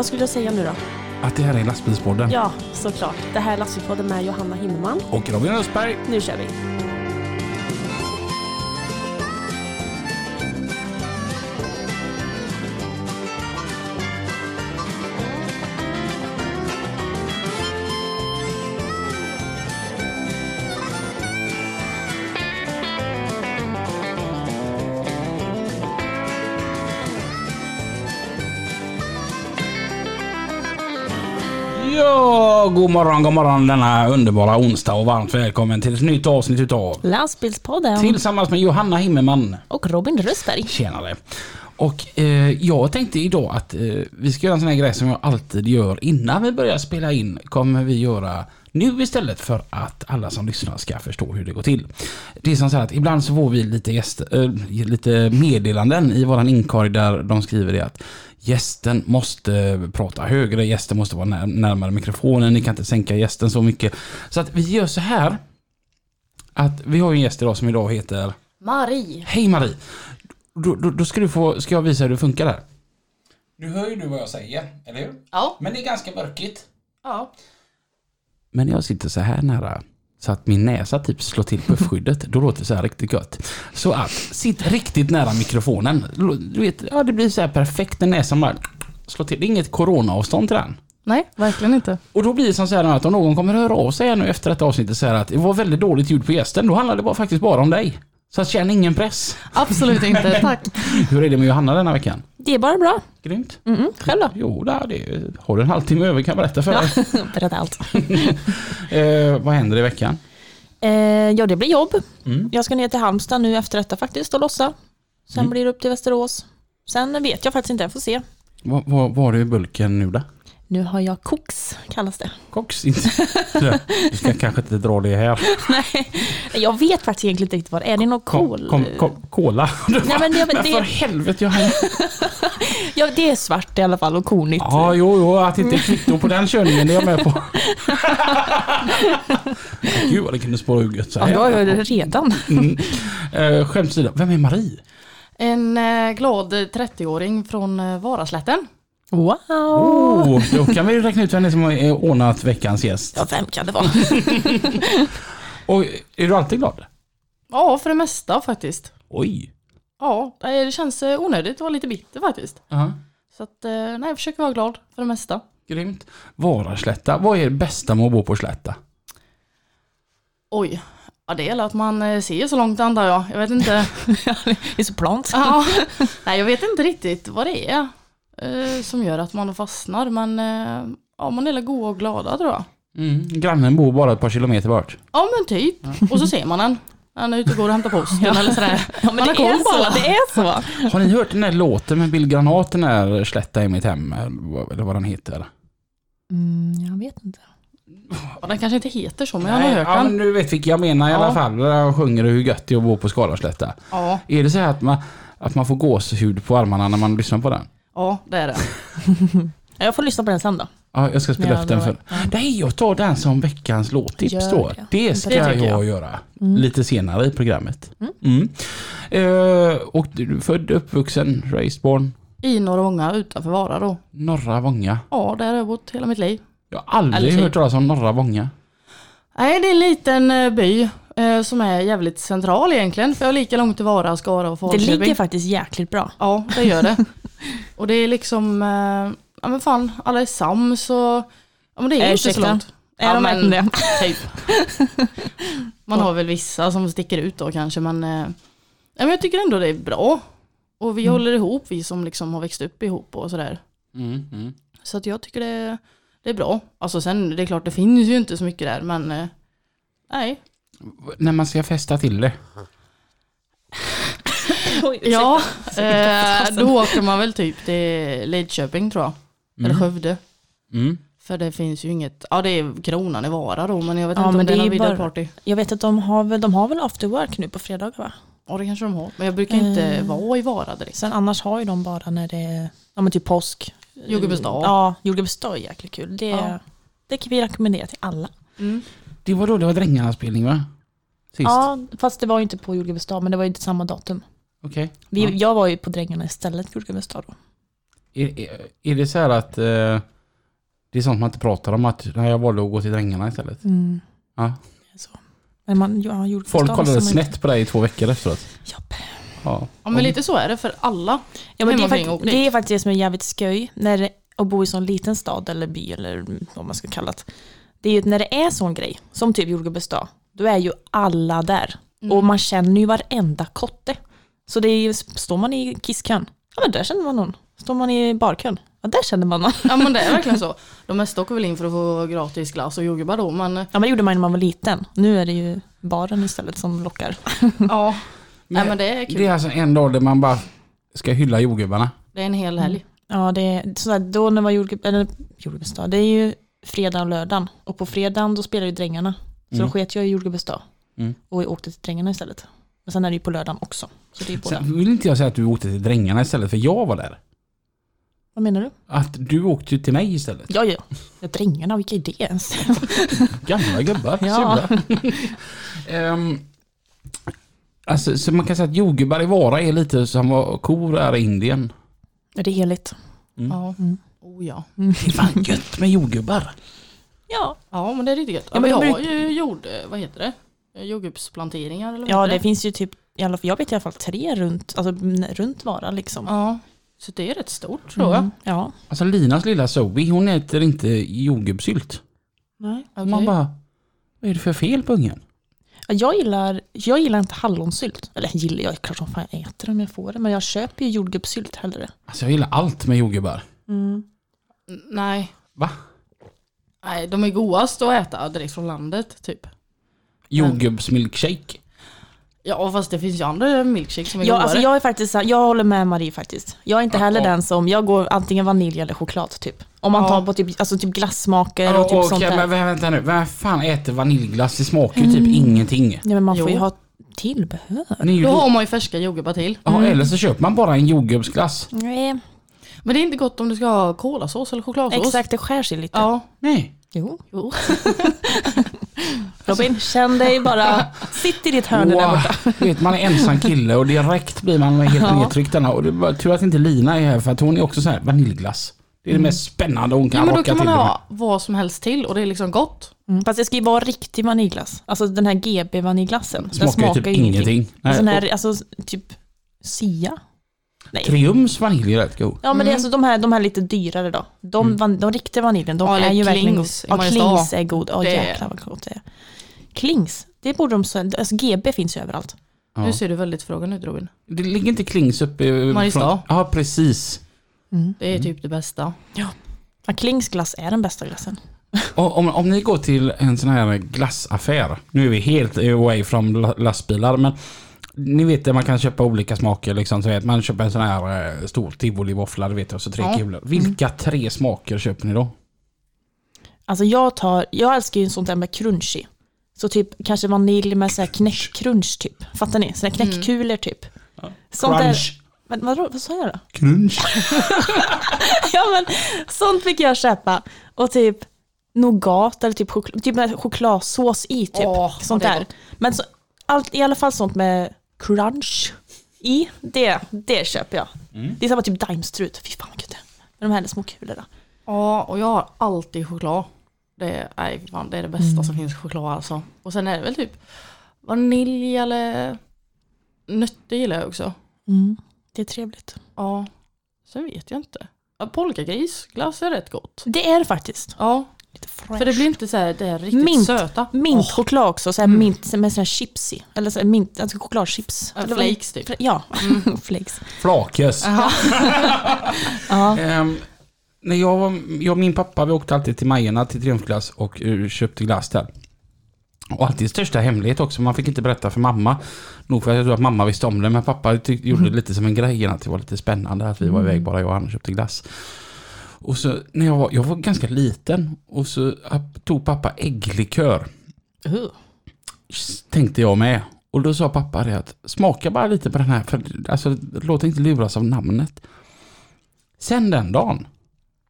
Vad skulle jag säga nu då? Att det här är lastbilspodden. Ja, såklart. Det här är Lastbilspodden med Johanna Himmelman. Och Robin Östberg. Nu kör vi! God morgon, god morgon denna underbara onsdag och varmt välkommen till ett nytt avsnitt utav Lastbilspodden. Tillsammans med Johanna Himmelman. Och Robin Röstberg. Tjenare. Och eh, jag tänkte idag att eh, vi ska göra en sån här grej som jag alltid gör innan vi börjar spela in. Kommer vi göra nu istället för att alla som lyssnar ska förstå hur det går till. Det är som så här att ibland så får vi lite, gäst, äh, lite meddelanden i våran inkorg där de skriver det att gästen måste prata högre, gästen måste vara när, närmare mikrofonen, ni kan inte sänka gästen så mycket. Så att vi gör så här att vi har en gäst idag som idag heter Marie. Hej Marie! Då, då, då ska, du få, ska jag visa hur det funkar där. Nu hör ju du vad jag säger, eller hur? Ja. Men det är ganska mörkigt. Ja. Men jag sitter så här nära så att min näsa typ slår till puffskyddet, då låter det så här riktigt gött. Så att, sitt riktigt nära mikrofonen. Du vet, ja det blir så här perfekt när näsan bara slår till. Det är inget coronaavstånd till den. Nej, verkligen inte. Och då blir det som så här att om någon kommer höra av sig här nu efter detta avsnittet och säger att det var väldigt dåligt ljud på gästen, då handlar det bara, faktiskt bara om dig. Så att känn ingen press. Absolut inte, tack. Hur är det med Johanna denna veckan? Det är bara bra. Grymt. Mm, själv då? Jo, där, det har du en halvtimme över kan jag berätta för dig. Berätta allt. eh, vad händer i veckan? Eh, ja, det blir jobb. Mm. Jag ska ner till Halmstad nu efter detta faktiskt och lossa. Sen Mm. blir det upp till Västerås. Sen vet jag faktiskt inte, jag får se. Vad var det i bulken nu då? Nu har jag koks, kallas det. Koks inte. Du ska kanske inte dra det här. Nej, jag vet faktiskt egentligen inte riktigt vad det är. Är det någon kol? kom, kom, cola. Nej, men det, Men det, för helvete Johanna. ja, det är svart i alla fall och kornigt. Ja, jo, jo, att inte är kvitto på den körningen det är jag med på. Gud vad det kunde spåra ur gött så Ja, här. då har jag det redan. Mm. Eh, skämt åsido, vem är Marie? En eh, glad 30-åring från eh, Varaslätten. Wow! Oh, då kan vi räkna ut vem det är som har ordnat veckans gäst. Ja, vem kan det vara? Och är du alltid glad? Ja, för det mesta faktiskt. Oj. Ja, det känns eh, onödigt att vara lite bitter faktiskt. Ja, Så att, eh, nej, jag försöker vara glad för det mesta. grymt. Varaslätta, vad är det bästa med att bo på slätta? Oj, ja det gäller att man eh, ser så långt antar jag. Jag vet inte. det är så plant. ja, nej, jag vet inte riktigt vad det är eh, som gör att man fastnar. Men eh, ja, man är goda och glada tror jag. Mm. Grannen bor bara ett par kilometer bort. Ja men typ. Och så ser man den. Han är ute och går och hämtar posten eller sådär. Ja, men Man det har koll är, på så, alla. det är så. Har ni hört den där låten med Bill Granat, den där Slätta i mitt hem, eller vad- den heter? Mm, jag vet inte. Ja, den kanske inte heter så men jag har hört ja, den. men du vet vilken jag menar i alla Ja. fall. Där han sjunger hur gött det är att bo på Skalaslätta. Ja, Är det så här att man, att man får gåshud på armarna när man lyssnar på den? Ja det är det. Ja, Jag får lyssna på den sen då. Ja, jag ska spela Ja, upp den för... Nej, jag tar den som veckans låttips Gör då. det. Det ska Det jag, jag. göra. Mm. Lite senare i programmet. Mm. Eh, och du är född, uppvuxen, raised born, I Norra Vånga utanför Vara då. Norra Vånga. Ja, där har jag bott hela mitt liv. Jag har aldrig Eller hört talas om Norra Vånga. Nej, det är en liten eh, by eh, som är jävligt central egentligen. För jag är lika långt till Vara, Skara och Det Falköping. ligger faktiskt jäkligt bra. Ja, det gör det. och det är liksom, eh, ja men fan, alla är sams och... Ja men det är Eh, inte så ursäkta? långt. Är Ja, de men- verkligen det? Typ. Man har väl vissa som sticker ut då kanske men, eh, ja, men jag tycker ändå det är bra. Och vi Mm. håller ihop, vi som liksom har växt upp ihop och sådär. Mm, mm. Så att jag tycker det, det är bra. Alltså sen, det är klart det finns ju inte så mycket där men eh, nej. När man ska festa till det. Oj, Ja, eh, då åker man väl typ till Lidköping tror jag. Eller Mm. Skövde. Mm. För det finns ju inget, ja det är Kronan i Vara då men jag vet Ja, inte om det är någon bara- vidare party. Jag vet att de har väl, de har väl after work nu på fredagar va? Ja det kanske de har. Men jag brukar inte Eh. vara i Vara direkt. Sen annars har ju de bara när det är, ja men typ påsk. Jordgubbsdag. Ja, jordgubbsdag är jäkligt kul. Det, Ja. det kan vi rekommendera till alla. Mm. Det var då det var Drängarnas spelning va? Sist? Ja, fast det var ju inte på jordgubbsdag men det var ju inte samma datum. Okej. Vi, Ja. Jag var ju på Drängarna istället för jordgubbsdag då. Är, är, är det så här att eh, det är sånt man inte pratar om? Att nej, jag valde att gå till drängarna istället? Mm. Ja. Så. Men man, ja, Folk kollade snett på dig i två veckor efteråt. Japp. Ja. Ja men lite så är det för alla. Ja, men det, är Hemma kring fakt- och dit. det är faktiskt det som är jävligt skoj. När att bo i sån liten stad eller by eller vad man ska kalla det. Det är ju när det är sån grej, som typ jordgubbens dag, då är ju alla där. Mm. Och man känner ju varenda kotte. Så det är står man i kisskön, ja men där känner man någon. Står man i barkön, ja där känner man någon. Ja men det är verkligen så. De mesta åker väl in för att få gratis glass och jordgubbar då men Ja men det gjorde man när man var liten. Nu är det ju baren istället som lockar. ja. Nej Men men det är kul. Det är alltså en dag där man bara ska hylla jordgubbarna. Det är en hel helg. Ja, det är sådär, då när det var jordgubb, eller jordgubbens dag, det är ju fredag och lördagen. Och på fredagen då spelar ju drängarna. Så Mm. då sket jag i jordgubbens dag. Mm. Och jag åkte till drängarna istället. Men sen är det ju på lördagen också. Så det är båda. Sen vill inte jag säga att du åkte till drängarna istället, för jag var där. Vad menar du? Att du åkte till mig istället. Ja, ja. ja drängarna, vilka är det ens? Gamla gubbar, Ja. Ehm, alltså, så man kan säga att jordgubbar i Vara är lite som vad kor är i Indien. Ja, det är heligt. Mm. Ja. Mm. Oh ja. Det är fan gött med jordgubbar. Ja. Ja men det är riktigt gött. Ja, men vi de har ju jord, vad heter det? Jordgubbsplanteringar eller vad ja, heter det finns ju typ, i alla fall, jag vet i alla fall tre runt, alltså runt Vara liksom. Ja. Så det är rätt stort tror jag. Mm. Ja. Alltså Linas lilla Zoe, hon äter inte jordgubbssylt. Nej. Okej. Man bara, vad är det för fel på ungen? Ja, Jag gillar, jag gillar inte hallonsylt. Eller gillar jag, klart som fan jag äter om jag får det. Men jag köper ju jordgubbssylt hellre. Alltså jag gillar allt med jordgubbar. Mm. Nej. Va? Nej, de är godast att äta direkt från landet typ. Jordgubbsmilkshake. Ja fast det finns ju andra milkshakes som är Ja, godare. alltså jag är faktiskt, jag håller med Marie faktiskt. Jag är inte Ja, heller ja. den som, jag går antingen vanilj eller choklad typ. Om man Ja. tar på typ, alltså typ glassmaker och typ Okej, sånt där. men vänta nu. Vem fan äter vaniljglass? Det smakar ju typ ingenting. Ja, men man får Jo. ju ha tillbehör. Ju Då har man ju färska jordgubbar till. ja, eller så köper man bara en jordgubbsglass. Nej, Men det är inte gott om du ska ha kolasås eller chokladsås. exakt det skär sig lite. Ja. Nej. Jo. Jo. Robin, känn dig bara, sitt i ditt hörn där Wow. borta. Du vet, man är ensam kille och direkt blir man helt Ja. nedtryckt. Och det är bara tur att inte Lina är här för att hon är också så här vaniljglass. Det är det mest spännande hon Ja kan men då kan man ha vad som helst till och det är liksom gott. Mm. Fast det ska ju vara riktig vaniljglass. Alltså den här GB vaniljglassen. Den Smakar ju typ ju ingenting. Nej, Sån och här, alltså typ Sia. Nej. Triumfs vanilj är rätt god. Ja men det är Mm. alltså de här, de här lite dyrare då. De, Mm. van, de riktiga vaniljen, de Ja, eller är ju verkligen god. Klings i Ja, Mariestad. Klings är god. Det är- jäklar vad gott det är. Klings, det borde de, så- alltså GB finns ju överallt. Ja. Nu ser du väldigt frågan ut Robin. Det ligger inte Klings uppe i... Mariestad. Ja, precis. Mm. Det är typ det bästa. Ja, Klings glass är den bästa glassen. Och om, om ni går till en sån här glassaffär. Nu är vi helt away la- lastbilar men ni vet att man kan köpa olika smaker liksom. Så vet, man köper en sån här eh, stor tivoli-våffla, du vet, och så tre Ja. kulor. Vilka tre smaker köper ni då? Alltså jag tar, jag älskar ju sånt där med crunchy. Så typ kanske vanilj med så här knäckcrunch typ. Fattar ni? Såna här knäckkulor typ. Sånt där, Crunch. men vadå, vad sa jag då? Crunch. ja men sånt fick jag köpa. Och typ nougat eller typ, chokl typ med chokladsås i typ. Åh, sånt det är där. gott. Men så, allt, i alla fall sånt med crunch i, det, det köper jag. Mm. Det är samma typ daimstrut, fy fan vad gött det är. Med de här små kulorna. Ja, och jag har alltid choklad. Det är, nej, fan, det är det bästa Mm. som finns choklad alltså. Och sen är det väl typ vanilj eller nötter gillar jag också. Mm. Det är trevligt. Ja, sen vet jag inte. Polkagrisglass är rätt gott. Det är det faktiskt. Ja, Lite fresh. för det blir inte så här, det är riktigt Mint. söta. Mintchoklad också, så här Mm. mint med sån här chips i. Eller så här mint, alltså chokladchips. Vad- flakes typ. Ja, flakes. Flakes. Jaha. Ja. Ehm, när jag, var- jag och min pappa vi åkte alltid till Majerna till Triumfglass och eh, köpte glass där. Och alltid största hemlighet också, man fick inte berätta för mamma. Nog för att jag tror att mamma visste om det, men pappa gjorde det lite som en grej att det var lite spännande att vi var iväg bara jag och han och köpte glass. Och så när jag var, jag var ganska liten och så tog pappa ägglikör. Uh. Tänkte jag med. Och då sa pappa det att smaka bara lite på den här, för alltså låt inte luras av namnet. Sen den dagen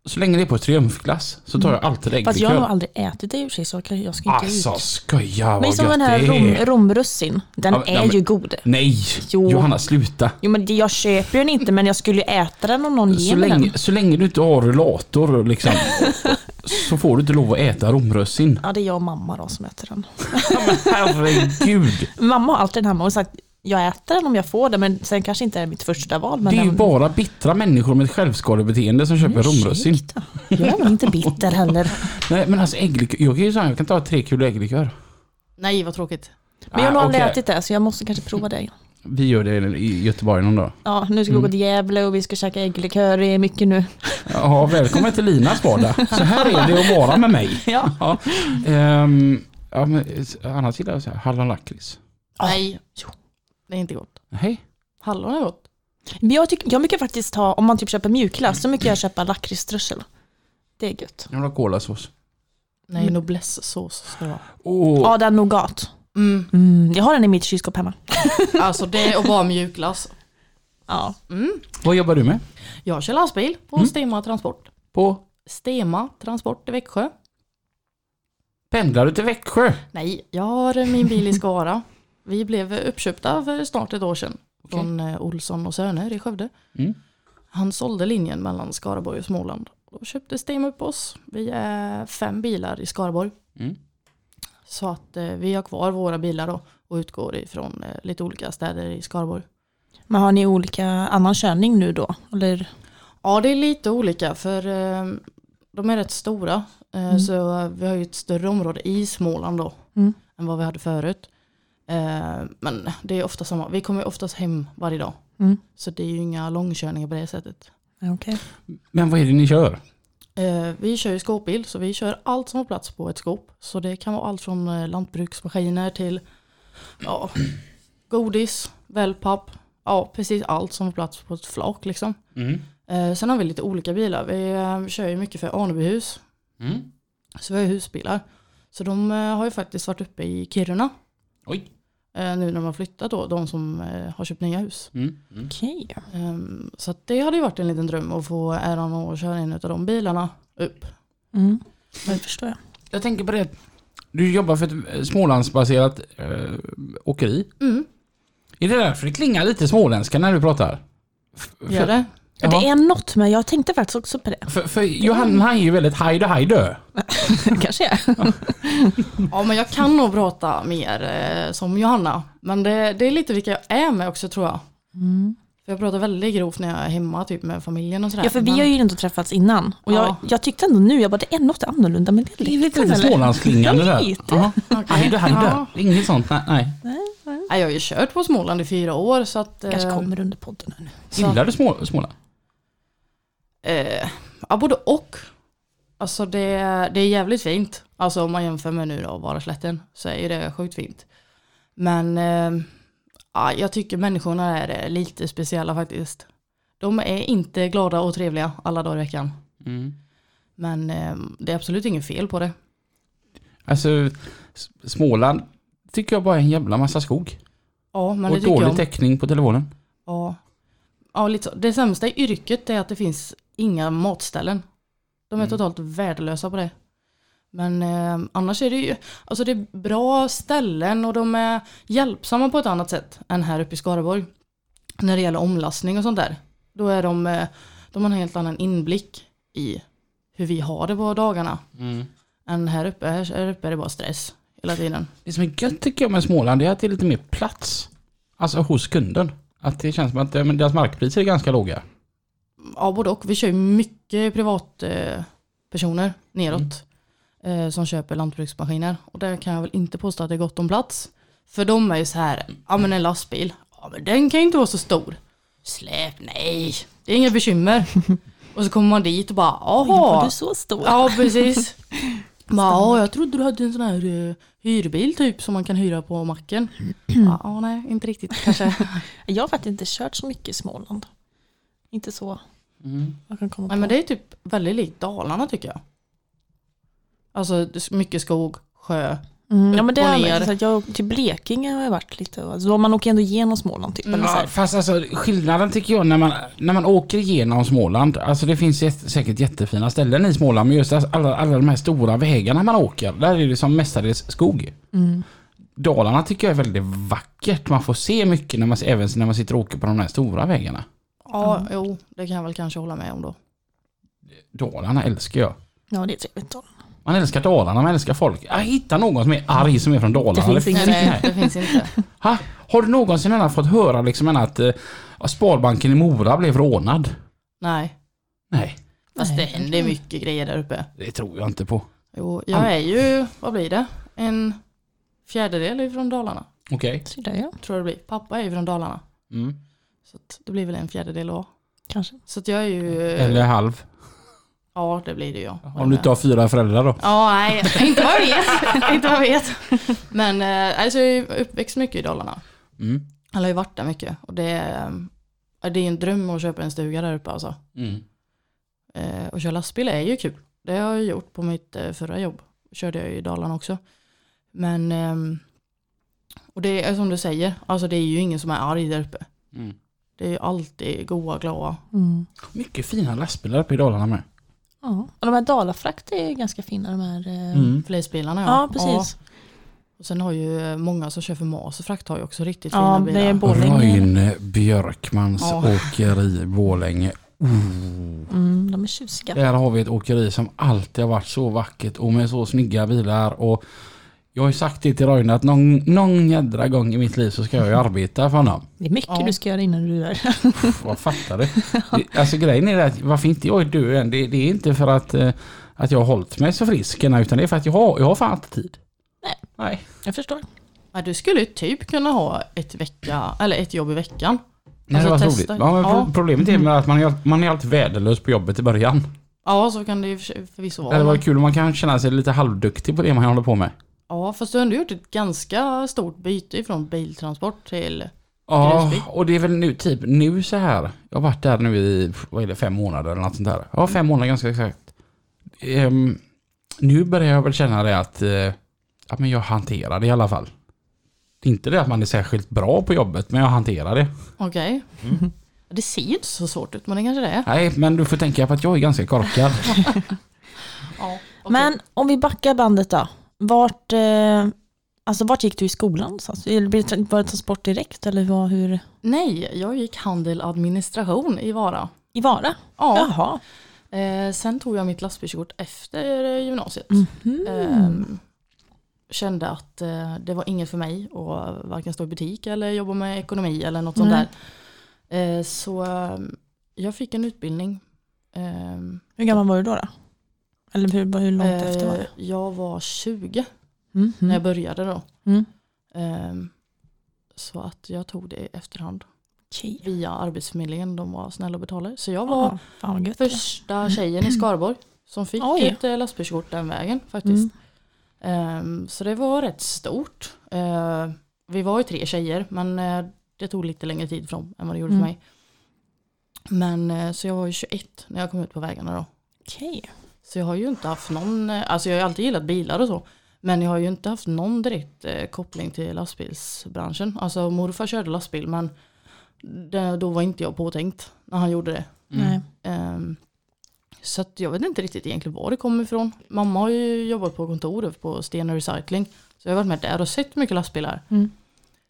Så länge det är på triumfglass så tar jag alltid Mm. Fast jag har ägglikör. aldrig ätit det i och för sig så jag kan- jag ska inte Alltså ut. skoja Men vad som gött den här det rom, romrussin, den Ja, men- är ja, men- ju god. Nej, Jo. Johanna sluta. Jo men det- jag köper den inte men jag skulle ju äta den om någon ger mig den. så länge du inte har rullator liksom, så får du inte lov att äta romrussin. Ja det är jag och mamma då som äter den. Ja, men herregud. Mamma har alltid den hemma och sagt jag äter den om jag får den men sen kanske inte är mitt första val. Men Det är ju den, bara bittra människor med ett självskadebeteende som köper romrussin. Ursäkta. Jag är väl inte bitter heller. Nej men alltså ägglikör, jag kan ju säga jag kan ta tre kulor ägglikör. Nej vad tråkigt. Men jag har nog Ah, aldrig ätit det så jag måste kanske prova det. Vi gör det i Göteborg någon dag. Ja, nu ska vi gå till Gävle och vi ska käka ägglikör. Det är mycket nu. Ja, välkommen till Linas vardag. Så här är det att vara med mig. Ja. Ja, ehm, ja men annars gillar jag så här, hallon lakrits. Ja, Nej. jo. Det är inte gott. Nej. Hallon är gott. Men jag, tycker, jag brukar faktiskt ha, om man typ köper mjukglass, så mycket jag köpa lakritsströssel. Det är gött. Jag vill ha kolasås. Nej, Mm. noblesse-sås ska det vara. Åh, Ja, den nougat. Mm. Mm, jag har den i mitt kylskåp hemma. Alltså det och bara mjukglass. Ja. Mm. vad jobbar du med? Jag kör lastbil på Mm. Stema Transport. På? Stema Transport i Växjö. Pendlar du till Växjö? Nej, jag har min bil i Skara. Vi blev uppköpta för snart ett år sedan. Från eh, Olsson och Söner i Skövde. Mm. Han sålde linjen mellan Skaraborg och Småland. Då köpte Stema upp oss. Vi är fem bilar i Skaraborg. Mm. Så att eh, vi har kvar våra bilar då och utgår ifrån eh, lite olika städer i Skaraborg. Men har ni olika annan körning nu då? Eller? Ja, det är lite olika för eh, de är rätt stora. Mm. Så vi har ju ett större område i Småland då Mm. än vad vi hade förut. Eh, men det är ofta samma. Vi kommer ju oftast hem varje dag. Mm. Så det är ju inga långkörningar på det sättet. Okej. Men vad är det ni kör? Eh, vi kör ju skåpbil så vi kör allt som har plats på ett skåp. Så det kan vara allt från eh, lantbruksmaskiner till ja, godis, wellpapp. Ja, precis allt som har plats på ett flak liksom. Mm. Eh, sen har vi lite olika bilar. Vi eh, kör ju mycket för Anebyhus. Mm. Så vi har ju husbilar. Så de eh, har ju faktiskt varit uppe i Kiruna. Oj. Eh, nu när de har flyttat då, de som eh, har köpt nya hus. Mm. Mm. Okej. Ehm, så att det hade ju varit en liten dröm att få äran att köra en av de bilarna upp. Mm. Det förstår jag. Jag tänker på det. Du jobbar för ett eh, Smålandsbaserat äh, åkeri. Mm, Är det därför det klingar lite småländska när du pratar? F- gör det. Det är något med, jag tänkte faktiskt också på det. För, för Johanna han är ju väldigt hajde hajde. Kanske är. Ja men jag kan nog prata mer eh, som Johanna. Men det, det är lite vilka jag är med också tror jag. Mm. För jag pratar väldigt grovt när jag är hemma typ med familjen och sådär. Ja för vi Men- har ju inte träffats innan. Och jag, Ja. jag tyckte ändå nu, jag bara det är något annorlunda med Det är lite? Smålandsklingande Ja, där. Ja. Okej. Hajde hajde. Ja. Inget sånt, nej. nej. Nej, jag har ju kört på Småland i fyra år så att... eh, Kanske kommer under podden nu. Gillar du små, Småland? Eh, ja, både och. Alltså det, det är jävligt fint. Alltså om man jämför med nu då, Varaslätten, så är ju det sjukt fint. Men eh, ja, jag tycker människorna är lite speciella faktiskt. De är inte glada och trevliga alla dagar i veckan. Mm. Men eh, det är absolut inget fel på det. Alltså, Småland tycker jag bara är en jävla massa skog. Ja, men och det tycker jag dålig om. täckning på telefonen. Ja. Ja, lite så. Det sämsta i yrket är att det finns inga matställen. De är Mm. totalt värdelösa på det. Men eh, annars är det ju, alltså det är bra ställen och de är hjälpsamma på ett annat sätt än här uppe i Skaraborg. När det gäller omlastning och sånt där. Då är de, eh, de har en helt annan inblick i hur vi har det på dagarna. Än här uppe, här, uppe är det bara stress hela tiden. Det som är gött tycker jag med Småland är att det är lite mer plats. Alltså hos kunden. Att det känns som att men deras markpriser är ganska låga. Ja, både och. Vi kör ju mycket privatpersoner personer neråt eh, som köper lantbruksmaskiner. Och där kan jag väl inte påstå att det är gott om plats. För de är ju så här, ja men en lastbil, ja men den kan ju inte vara så stor. Släp, nej, det är inga bekymmer. och så kommer man dit och bara, Oj, var jaha. du så stor? Ja, precis. Ja, jag trodde du hade en sån här uh, hyrbil typ som man kan hyra på macken. ja, nej, inte riktigt kanske. Jag har faktiskt inte kört så mycket i Småland. Inte så. Jag kan komma Nej på. men det är typ väldigt likt Dalarna tycker jag. Alltså mycket skog, sjö, Mm, ja men det har ner. jag, så att jag till Blekinge har jag varit lite, alltså, då man åker ändå igenom Småland typ. Eller så Ja, här. fast alltså skillnaden tycker jag när man, när man åker igenom Småland, alltså det finns jätte, säkert jättefina ställen i Småland, men just alltså alla, alla de här stora vägarna man åker, där är det som mestadels skog. Mm. Dalarna tycker jag är väldigt vackert, man får se mycket när man, även när man sitter och åker på de här stora vägarna. Ja, jo, det kan jag väl kanske hålla med om då. Dalarna älskar jag. Ja det är trevligt. Man älskar Dalarna, man älskar folk. Jag hittar någon som är arg som är från Dalarna. Det finns ingen. Nej, Nej. det finns inte. Ha? Har du någonsin fått höra liksom att eh, Sparbanken i Mora blev rånad? Nej, Nej, fast det händer mycket grejer där uppe. det tror jag inte på. Jo, jag är ju, vad blir det? En fjärdedel ifrån Dalarna. Okej. Så där ja, Tror jag det blir. Pappa är ju från Dalarna. Mm. Så att det blir väl en fjärdedel då. kanske. Så att jag är ju... Eller halv. Ja, det blir det ju. Om du inte har fyra föräldrar då? Ja, nej, inte vad jag vet. inte vad jag vet. Men eh, alltså, jag är ju uppväxt mycket i Dalarna. Mm. Eller har ju varit där mycket. Och det, är- det är en dröm att köpa en stuga där uppe alltså. Mm. Eh, och köra lastbil är ju kul. Det har jag gjort på mitt eh, förra jobb. Körde jag i Dalarna också. Men, ehm, och det är som du säger, alltså det är ju ingen som är arg där uppe. Mm. Det är ju alltid goa, glada. Mm. Mycket fina lastbilar uppe i Dalarna med. Ja, och de här Dalafrakt är ganska fina de här. eh, Mm. Flisbilarna Ja, precis. Och sen har ju eh, många som kör för Mas och frakt har ju också riktigt Ja, fina det bilar. är Borlänge. Roine Björkmans Ja. åkeri Borlänge. Mm, de är tjusiga. Där har vi ett åkeri som alltid har varit så vackert och med så snygga bilar. Och jag har ju sagt det till Roine att någon, någon jädra gång i mitt liv så ska jag ju arbeta för honom. Det är mycket Ja. du ska göra innan du är där. Vad fattar du? Det- Alltså grejen är det att varför inte jag är död än, det, det är inte för att, eh, att jag har hållit mig så frisk utan det är för att jag har, jag har fan inte tid. Nej. Nej. Jag förstår. Ja, du skulle ju typ kunna ha ett, vecka, eller ett jobb i veckan. Nej, det Alltså, var testa. roligt. Ja, Ja. Problemet är med att man är, man är alltid värdelös på jobbet i början. Ja, så kan det förvisso Det vara. var kul om man kan känna sig lite halvduktig på det man håller på med. Ja, fast du har ändå gjort ett ganska stort byte från biltransport till... Ja, Grusby. och det är väl nu typ nu så här. Jag har varit där nu i, vad är det, fem månader eller något sånt där. Ja, fem månader ganska exakt. Ehm, nu börjar jag väl känna det att, eh, ja men jag hanterar det i alla fall. Det är inte det att man är särskilt bra på jobbet, men jag hanterar det. Okej. Mm. Det ser ju inte så svårt ut, men det kanske det är. Nej, men du får tänka på att jag är ganska korkad. Ja, Men om vi backar bandet då. Vart, eh, alltså vart gick du i skolan det- Var det transport direkt eller vad, hur? Nej, jag gick handel administration i Vara. I Vara? Ja. Jaha. Eh, sen tog jag mitt lastbilskort efter eh, gymnasiet. Mhm. Ehm, kände att eh, det var inget för mig att varken stå i butik eller jobba med ekonomi eller något sånt Nej. där. Eh, så eh, jag fick en utbildning. Ehm, Hur gammal var du då? då? Eller hur, hur långt eh, efter var det? Jag var 20 Mhm. när jag började då. Mm. Ehm, så att jag tog det i efterhand Okej. via Arbetsförmedlingen. De var snälla och betalade. Så jag var gött. första tjejen i Skaraborg som fick Oj. ett eh, lastbilskort den vägen faktiskt. Ehm, så det var rätt stort. Ehm, vi var ju tre tjejer men eh, det tog lite längre tid för dem än vad det gjorde Mm. för mig. Men eh, så jag var ju 21 när jag kom ut på vägarna då. Okej. Så jag har ju inte haft någon, eh, alltså jag har ju alltid gillat bilar och så. Men jag har ju inte haft någon direkt eh, koppling till lastbilsbranschen. Alltså morfar körde lastbil men det, då var inte jag påtänkt när han gjorde det. Nej. Ehm, så att jag vet inte riktigt egentligen var det kommer ifrån. Mamma har ju jobbat på kontor på Sten Recycling. Så jag har varit med där och sett mycket lastbilar. Mm.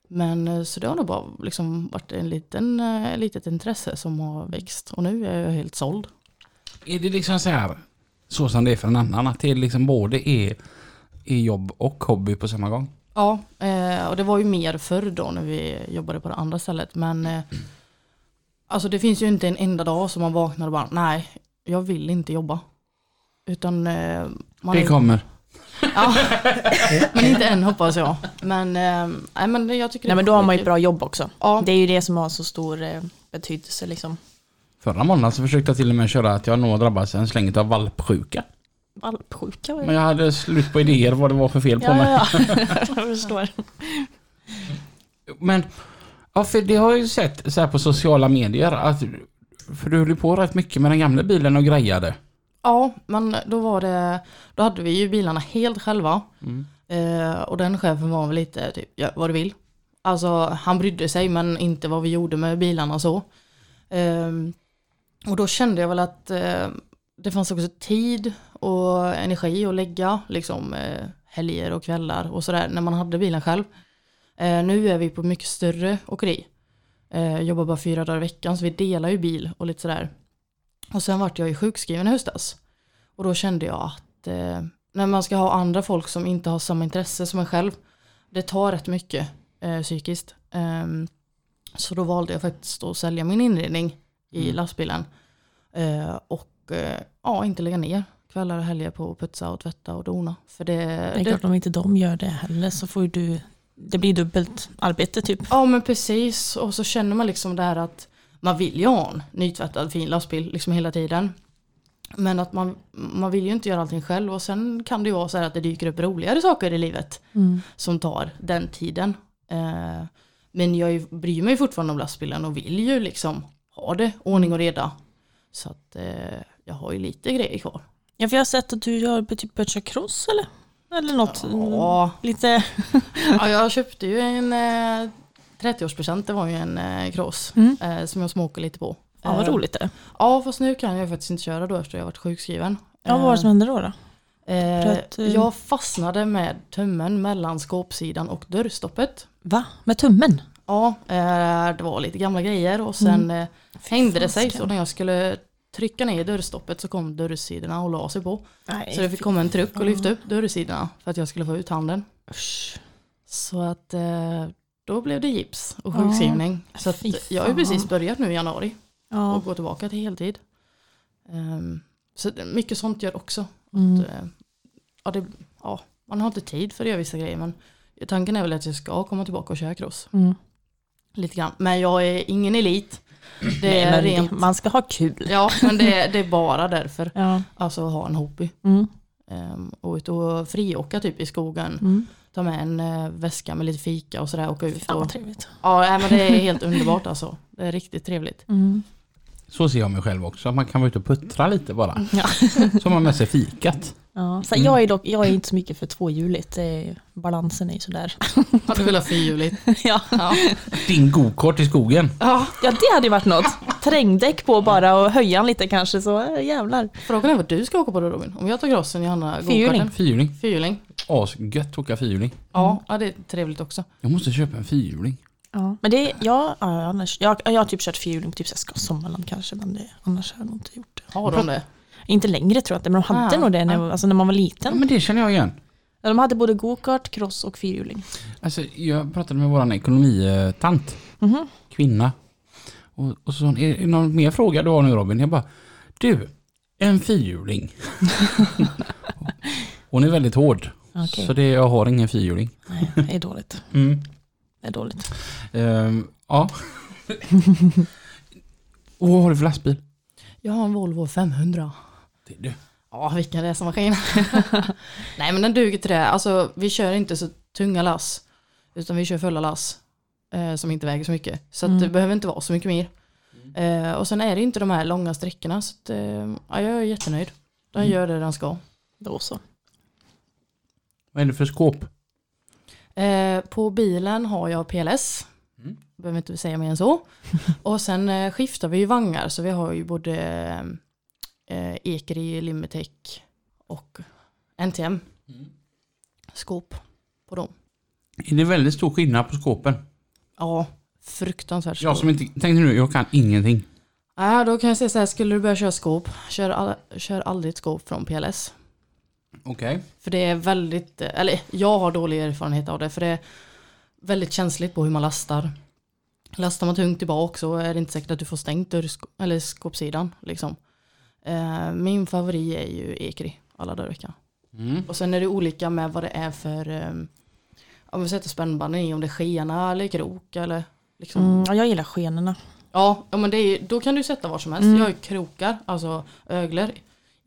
Men eh, så det har nog bara liksom varit en liten, litet intresse som har växt. Och nu är jag helt såld. Är det liksom så här, så som det är för en annan, att det liksom både är, är jobb och hobby på samma gång? Ja, eh, och det var ju mer förr då när vi jobbade på det andra stället. Men eh, alltså det finns ju inte en enda dag som man vaknar och bara nej, jag vill inte jobba. Utan eh, man Det kommer. Ja, men inte än hoppas jag. Men, nej, men jag tycker Nej men då har man ju ett bra jobb också. Ja, Det är ju det som har så stor betydelse liksom. Förra månaden så försökte jag till och med köra att jag nog drabbats en släng av valpsjuka. Valpsjuka Men jag hade slut på idéer vad det var för fel på Ja, mig. ja, ja. jag förstår. Men, ja för det har jag ju sett så här på sociala medier att för du höll ju på rätt mycket med den gamla bilen och grejade. ja, men då var det, då hade vi ju bilarna helt själva. Mm. Eh, och den chefen var väl lite typ, gör vad du vill. Alltså han brydde sig men inte vad vi gjorde med bilarna och så. Ehm, och då kände jag väl att eh, det fanns också tid och energi att lägga liksom eh, helger och kvällar och sådär när man hade bilen själv. Eh, nu är vi på mycket större åkeri. Eh, jobbar bara fyra dagar i veckan så vi delar ju bil och lite sådär. Och sen vart jag ju sjukskriven i höstas. Och då kände jag att eh, när man ska ha andra folk som inte har samma intresse som en själv. Det tar rätt mycket eh, psykiskt. Ehm, så då valde jag faktiskt att sälja min inredning i Mm. lastbilen. Eh, och eh, ja, inte lägga ner kvällar och helger på att putsa och tvätta och dona. För det, Det är det, klart om inte de gör det heller så får du, det blir dubbelt arbete typ. Ja men precis och så känner man liksom det här att man vill ju ha en nytvättad fin lastbil liksom hela tiden. Men att man, man vill ju inte göra allting själv och sen kan det ju vara så här att det dyker upp roligare saker i livet Mm. som tar den tiden. Eh, men jag bryr mig fortfarande om lastbilen och vill ju liksom ha det ordning och reda. Så att eh, jag har ju lite grejer kvar. Ja, för jag har sett att du har typ köra cross eller? Eller något. Ja, Lite. ja jag köpte ju en eh, 30-årspresent, det var ju en eh, cross Mm. eh, som jag småkar lite på. Ja, vad Eh, roligt det. Ja, fast nu kan jag faktiskt inte köra då efter jag varit sjukskriven. Ja, vad var det som hände då? då? Eh, eh, jag fastnade med tummen mellan skåpsidan och dörrstoppet. Va? Med tummen? Ja, eh, det var lite gamla grejer och sen eh, hängde det sig så när jag skulle trycka ner dörrstoppet så kom dörrsidorna och la sig på. Nej. Så det fick komma en truck och lyfta upp dörrsidorna för att jag skulle få ut handen. Usch. Så att eh, då blev det gips och Ja. sjukskrivning. Så att Fy jag har ju precis börjat nu i januari Ja. och gå tillbaka till heltid. Ehm, så mycket sånt gör också. Mm. Att, ja, det, ja, man har inte tid för att göra vissa grejer men tanken är väl att jag ska komma tillbaka och köra cross. Mm. Lite grann. Men jag är ingen elit. Det Nej, är men rent, man ska ha kul. ja men det, det är bara därför. Ja. Alltså ha en hobby. Mm. Um, och ut och friåka typ i skogen. Mm. Ta med en eh, väska med lite fika och sådär. Åka ut Fan och, trevligt. ja nej, men det är helt underbart alltså. Det är riktigt trevligt. Mm. Så ser jag mig själv också. Att man kan vara ute och puttra lite bara. Ja. Så har man med sig fikat. Ja. Så Mm. jag, är dock, jag är inte så mycket för tvåhjuligt. Balansen är ju sådär. Hade velat fyrhjuligt. ja. Ja. Din gokart i skogen. ja. ja, det hade ju varit något. Trängdäck på bara och höja lite kanske så äh, jävlar. Frågan är vad du ska åka på då Robin? Om jag tar crossen, Johanna gokarten. Fyrhjuling. Fyrhjuling. Asgött att åka fyrhjuling. Ja, ja, det är trevligt också. Jag måste köpa en fyrhjuling. Ja. Men det, ja, ja, annars, jag, jag har typ kört fyrhjuling typ så jag ska Sommarland kanske men det, annars har jag nog inte gjort det. Har de det? Inte längre tror jag inte men de hade Ah, nog det när, ah. alltså, när man var Ja, liten. men det känner jag igen. Ja, De hade både gokart, cross och fyrhjuling. Alltså, jag pratade med våran ekonomitant, Mhm. kvinna. Och, och så sa hon, är det någon mer fråga du har nu Robin? Jag bara, du, en fyrhjuling. hon är väldigt hård. Okej. Så det, jag har ingen fyrhjuling. Nej, det är dåligt. Mm. Är dåligt. Ehm, ja. och vad har du för lastbil? Jag har en Volvo 500. Det är du. Ja, vilken resemaskin. Nej, men den duger till det. Alltså, vi kör inte så tunga lass. Utan vi kör fulla lass. Eh, som inte väger så mycket. Så att Mm. det behöver inte vara så mycket mer. Eh, och sen är det inte de här långa sträckorna. Så att, eh, ja, jag är jättenöjd. Den Mm. gör det den ska. Då så. Vad är det för skåp? Eh, på bilen har jag PLS. Mm. Behöver inte säga mer än så. och sen eh, skiftar vi ju vagnar. Så vi har ju både eh, Ekeri, Limitech och NTM. Skåp på dem. Är det väldigt stor skillnad på skåpen? Ja, fruktansvärt Jag stor. som inte, tänkte nu, jag kan ingenting. Ja, då kan jag säga så här, skulle du börja köra skåp, kör, all, kör aldrig ett skåp från PLS. Okej. För det är väldigt, eller jag har dålig erfarenhet av det, för det är väldigt känsligt på hur man lastar. Lastar man tungt tillbaka så är det inte säkert att du får stängt dörrsk- eller skåpsidan. Liksom. Eh, min favorit är ju Ekri, alla dörrveckor. Mm. Och sen är det olika med vad det är för, eh, om vi sätter spännbanden i, om det är skena eller krok eller liksom. Mm, ja, jag gillar skenorna. Ja, ja men det är, då kan du sätta var som helst. Mm. Jag har ju krokar, alltså öglor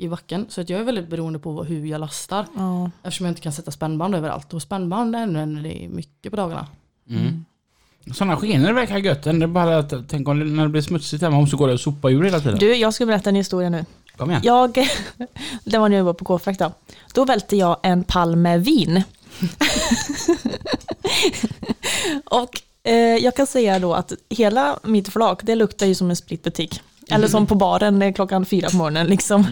i backen. Så att jag är väldigt beroende på hur jag lastar. Ja. Eftersom jag inte kan sätta spännband överallt. Och spännband använder det mycket på dagarna. Mm. Sådana skenor verkar gött. Det är bara att, tänk om det, när det blir smutsigt hemma, måste gå där och sopa ur hela tiden. Du, jag ska berätta en historia nu. Kom igen. Jag, det var när jag var på K-frakt då. Då välte jag en pall med vin. Och eh, jag kan säga då att hela mitt flak, det luktar ju som en Eller som på baren klockan fyra på morgonen liksom.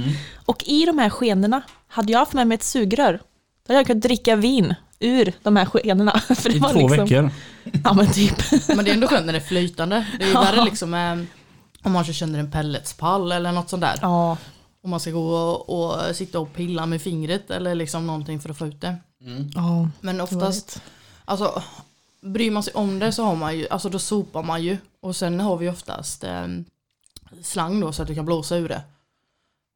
Och i de här skenorna, hade jag haft med mig ett sugrör, då hade jag kunnat dricka vin ur de här skenorna. För det I var två liksom, veckor. Ja men typ. Men det är ändå skönt när det är flytande. Det är ju värre liksom om man sönder en pelletspall eller något sånt där. Ja, Om man ska gå och, och sitta och pilla med fingret eller liksom någonting för att få ut det. ja. Men oftast, alltså bryr man sig om det så har man ju, alltså då sopar man ju. Och sen har vi oftast eh, slang då så att du kan blåsa ur det.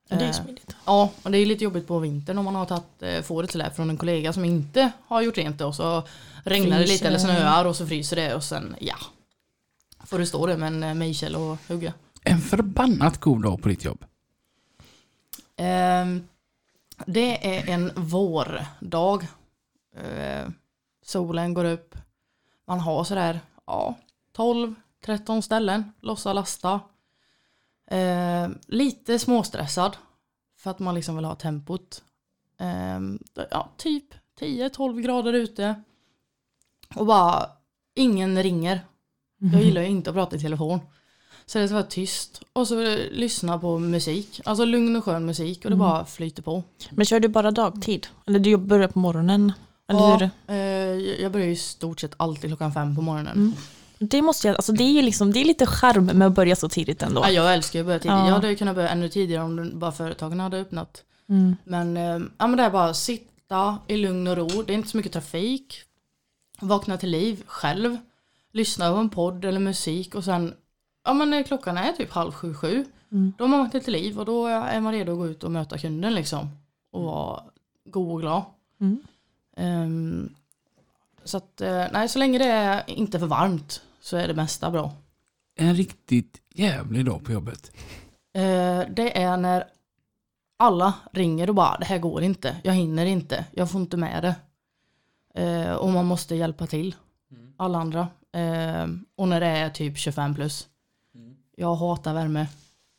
Det är ju Eh, smidigt. Ja, och det är lite jobbigt på vintern om man har tagit eh, fåret till det från en kollega som inte har gjort rent det och så regnar det lite eller snöar och så fryser det och sen ja. Får du stå där med en eh, mejsel och hugga. En förbannat god dag på ditt jobb. Ehm, det är en vårdag. Eh, solen går upp. Man har sådär, ja, 12-13 ställen. Lossa, lasta. Eh, lite småstressad. För att man liksom vill ha tempot. Ehm, ja, typ 10-12 grader ute. Och bara, ingen ringer. Jag gillar ju inte att prata i telefon. Så det ska vara tyst. Och så lyssna på musik. Alltså lugn och skön musik och det bara flyter på. Men kör du bara dagtid? Eller du börjar på morgonen? Eller Ja, hur? eh, jag börjar ju i stort sett alltid klockan fem på morgonen. Mm. Det måste jag, alltså det är ju liksom, det är lite charm med att börja så tidigt ändå. Ja, jag älskar att börja tidigt. Ja. Jag hade ju kunnat börja ännu tidigare om bara företagen hade öppnat. Mm. Men, eh, ja, men det är bara att sitta i lugn och ro. Det är inte så mycket trafik. Vakna till liv själv. Lyssna på en podd eller musik och sen Ja men när klockan är typ halv sju, sju. Mm. Då har man vaknat till liv och då är man redo att gå ut och möta kunden liksom. Och vara god och glad. Mm. Ehm, så att, eh, nej så länge det är inte för varmt så är det mesta bra. En riktigt jävlig dag på jobbet. Eh, det är när alla ringer och bara det här går inte, jag hinner inte, jag får inte med det. Eh, och man måste hjälpa till. Alla andra. Eh, och när det är typ 25 plus. Jag hatar värme.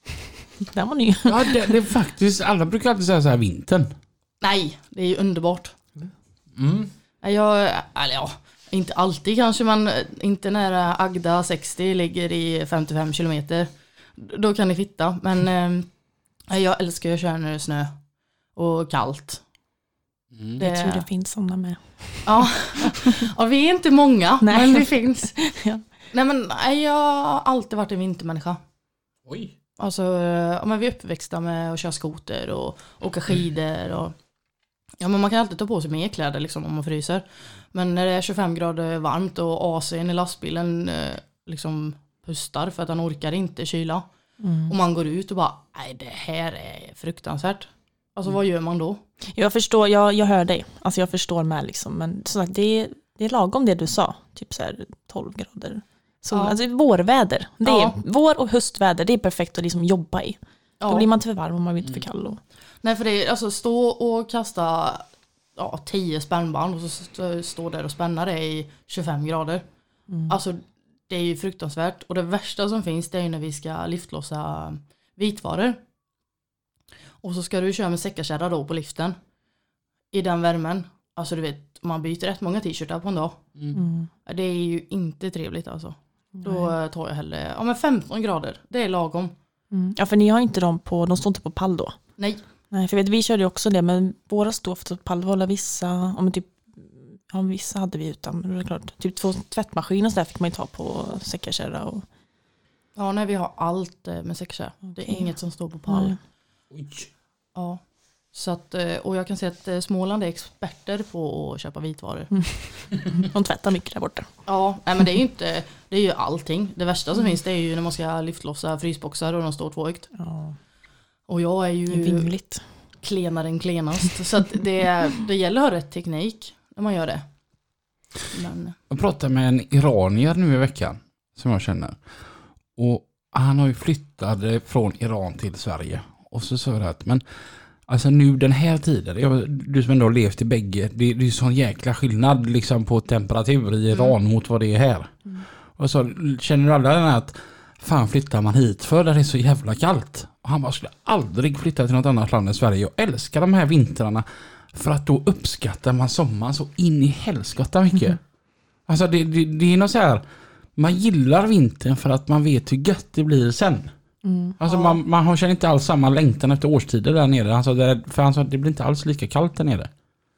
Den var ny. Ja, det, det är faktiskt, alla brukar alltid säga så här vintern. Nej, det är ju underbart. Mm. Nej, Jag, eller ja, inte alltid kanske men inte när Agda 60 ligger i 55 kilometer. Då kan det fitta. Men eh, jag älskar ju att köra när det är snö. Och kallt. Mm. Det, Jag tror det finns sådana med. Ja. ja, vi är inte många, Nej. men det finns. Ja. Nej men jag har alltid varit en vintermänniska. Oj. Alltså, eh, ja, men vi är uppväxta med att köra skoter och åka skidor och Ja men man kan alltid ta på sig mer kläder liksom om man fryser. Men när det är 25 grader varmt och AC'n i lastbilen eh, liksom pustar för att han orkar inte kyla. Mm. Och man går ut och bara, nej det här är fruktansvärt. Alltså vad gör man då? Jag förstår, jag, jag hör dig. Alltså jag förstår med liksom. Men som sagt, det är, det är lagom det du sa. Typ så här 12 grader. Sol, Ja. Alltså vårväder. Det är, Ja. Vår och höstväder, det är perfekt att liksom jobba i. Ja. Då blir man inte för varm och man blir inte för kall. Och, Nej för det är alltså stå och kasta ja, 10 spännband och så stå, stå där och spänna det i 25 grader. Alltså det är ju fruktansvärt och det värsta som finns det är ju när vi ska liftlossa vitvaror. Och så ska du köra med säckarkärra då på liften. I den värmen. Alltså du vet, man byter rätt många t-shirtar på en dag. mm. Det är ju inte trevligt alltså. Då tar jag hellre, ja men 15 grader, det är lagom. Mm. Ja för ni har inte dem på, de står inte på pall då. Nej, Nej för vet, vi körde ju också det men våra står för på pall. Det var alla vissa, men typ Ja, vissa hade vi utan, men det är klart. Typ två tvättmaskiner och så där fick man ju ta på säckarkärra och... ja nej vi har allt eh, med säckarkärra. Det är inget som står på pall. Oj. Ja. Så att, eh, och jag kan säga att eh, Småland är experter på att köpa vitvaror. De tvättar mycket där borta. Ja, nej men det är ju inte, det är ju allting. Det värsta som finns det är ju när man ska liftlossa frysboxar och de står två högt. Ja, Och jag är ju vingligt. klenare än klenast. Så att det, det gäller att ha rätt teknik när man gör det. Men, Jag pratade med en iranier nu i veckan som jag känner. Och han har ju flyttat från Iran till Sverige. Och så sa jag det att men alltså nu den här tiden, jag, du som ändå har levt i bägge, det, det är ju sån jäkla skillnad liksom på temperatur i Iran mot vad det är här. Och jag sa, känner du alla den här att fan flyttar man hit för där det är så jävla kallt? Och han bara, skulle aldrig flytta till något annat land än Sverige. Jag älskar de här vintrarna. För att då uppskattar man sommaren så in i helskotta mycket. Alltså det, det, det är något så här, man gillar vintern för att man vet hur gött det blir sen. Alltså man, man har- känner inte alls samma längtan efter årstider där nere. Alltså det, för alltså det blir inte alls lika kallt där nere.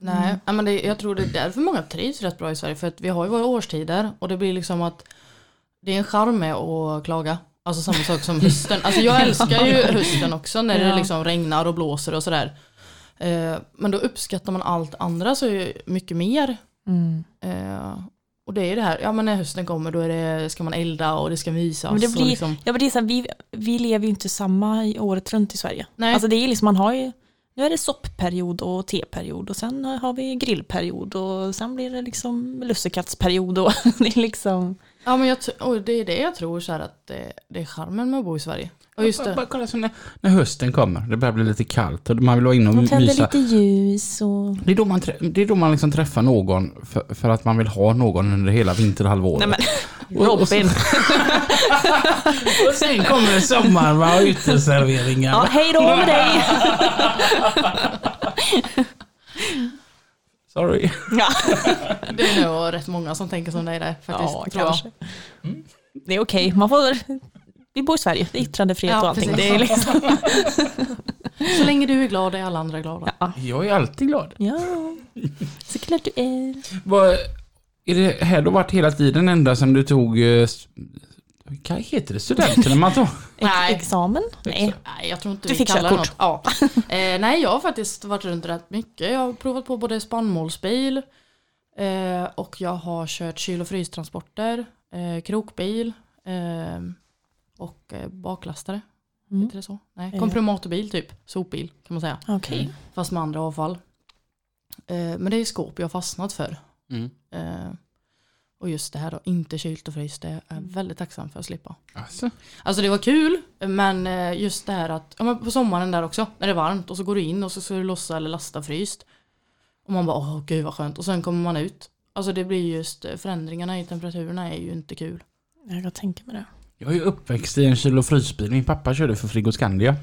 Nej, ja, men det, jag tror det är därför många trivs rätt bra i Sverige. För att vi har ju våra årstider och det blir liksom att det är en charm med att klaga. Alltså samma sak som hösten. Alltså jag älskar ju hösten också när det liksom regnar och blåser och sådär. Eh, men då uppskattar man allt andra så mycket mer. Mm. Eh, och det är det här, ja men när hösten kommer då är det, ska man elda och det ska mysas. Men det blir, liksom, ja, men det är så här, vi, vi lever ju inte samma året runt i Sverige. Nej. Alltså det är liksom, man har ju, nu är det soppperiod och teperiod och sen har vi grillperiod och sen blir det liksom lussekattsperiod och det är liksom, ja men jag, och det är det jag tror så här att det, det är charmen med att bo i Sverige. Och just Bara, det. bara kolla så när, när hösten kommer, det börjar bli lite kallt och man vill vara inne och man tänder mysa. lite ljus och... Det är då man, trä- det är då man liksom träffar någon för, för att man vill ha någon under hela vinterhalvåret. Nej men, Och- och Robin. Och sen kommer sommaren va, och uteserveringar. Ja, hej då med dig! Sorry. Ja, Det är nog rätt många som tänker som dig där faktiskt. ja tror jag. kanske. Det är okej, man får... Vi bor i Sverige, det är yttrandefrihet Ja, och allting. precis. Det är liksom, Så länge du är glad är alla andra glada. ja. Jag är alltid glad. ja, såklart du är. Vad, är det här du varit hela tiden ända sedan du tog... eh, Vad heter det? Studenten man? Ex- Nej. Examen? Nej. Nej, jag tror inte Du vi fick kallar körkort. det något. Ja. Eh, nej, jag har faktiskt varit runt rätt mycket. Jag har provat på både spannmålsbil eh, och jag har kört kyl och frystransporter, eh, krokbil eh, och eh, baklastare. Mm. Heter det så? Nej, Eh. komprimatorbil typ. Sopbil kan man säga. Okej. Fast med andra avfall. Eh, men det är skåp jag har fastnat för. Mm. Och just det här då, inte kylt och fryst, det är jag väldigt tacksam för att slippa. Alltså. Alltså det var kul, men just det här att, ja men på sommaren där också, när det är varmt och så går du in och så ska du lossa eller lasta fryst. Och man bara, åh gud vad skönt. Och sen kommer man ut. Alltså det blir just, förändringarna i temperaturerna är ju inte kul. Jag kan tänka mig det. Jag är ju uppväxt i en kyl och frysbil. Min pappa körde för Frigoscandia.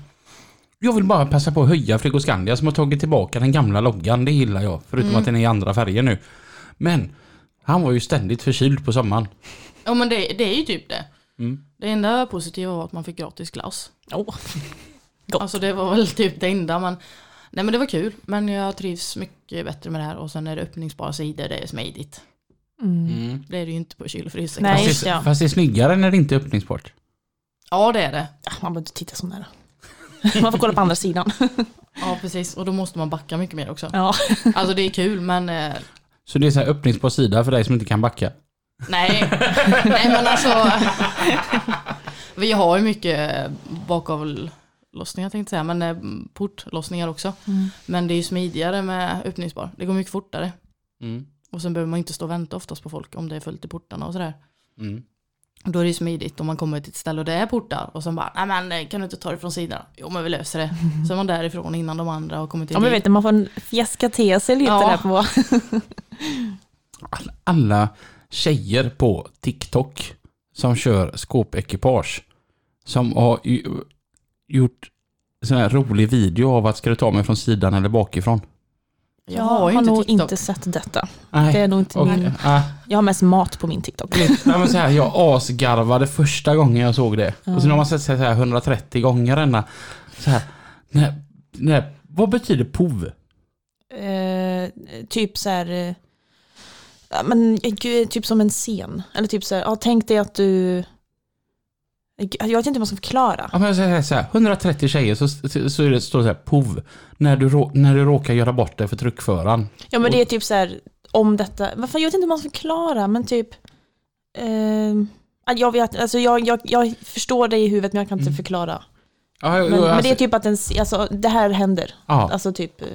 Jag vill bara passa på att höja Frigoscandia som har tagit tillbaka den gamla loggan. Det gillar jag. Förutom Mm. att den är i andra färger nu. Men han var ju ständigt förkyld på sommaren. Ja men det, det är ju typ det. Mm. Det enda positiva var att man fick gratis glass. Åh, Gott. Alltså det var väl typ det enda men Nej men det var kul, men jag trivs mycket bättre med det här och sen är det öppningsbara sidor, det är smidigt. Mm. Mm. Det är det ju inte på kyl och frys. Nej. Fast, det, ja. fast det är snyggare när det inte är öppningsbart. Ja det är det. Man behöver inte titta så nära. Man får kolla på andra sidan. Ja precis, och då måste man backa mycket mer också. Ja. Alltså det är kul men eh, Så det är så här öppningsbar sida för dig som inte kan backa. nej. nej men alltså. vi har ju mycket bakavlossningar tänkte jag säga, men eh, portlossningar också. Mm. Men det är ju smidigare med öppningsbar. Det går mycket fortare. Mm. Och sen behöver man inte stå och vänta oftast på folk om det är fullt i portarna och sådär. Mm. Och Då är det ju smidigt om man kommer till ett ställe och det är portar och sen bara, nej men eh, kan du inte ta det från sidan? Jo men vi löser det. Så är man därifrån innan de andra har kommit till Ja men vet du, man får fjäska till sig lite Ja. där på. Alla, tjejer på TikTok som kör skåpekipage som har ju, gjort sån här rolig video av att ska du ta mig från sidan eller bakifrån? Jag har ju inte nog TikTok. inte sett detta. Nej. Det är nog inte Och, min... äh, Jag har mest mat på min TikTok. Nej, men så här, jag asgarvade första gången jag såg det. Och sen har man sett så här 130 gånger denna. Så här, nej, nej, vad betyder POV? Eh, typ så här... eh, men eh, gud, typ som en scen. Eller typ så här, ja, tänk dig att du... eh, Jag vet inte hur man ska förklara. Ja, men jag säger så här, 130 tjejer så, så, är det, står det så här POV. När du, rå, när du råkar göra bort dig för truckföraren. Ja men det är typ så här, om detta, varför jag vet inte hur man ska förklara, men typ... ja, jag vet, alltså jag, jag, jag förstår det i huvudet men jag kan inte Mm. förklara. Ja, jo, Men, men alltså- det är typ att en, alltså det här händer. ja. Alltså typ, eh,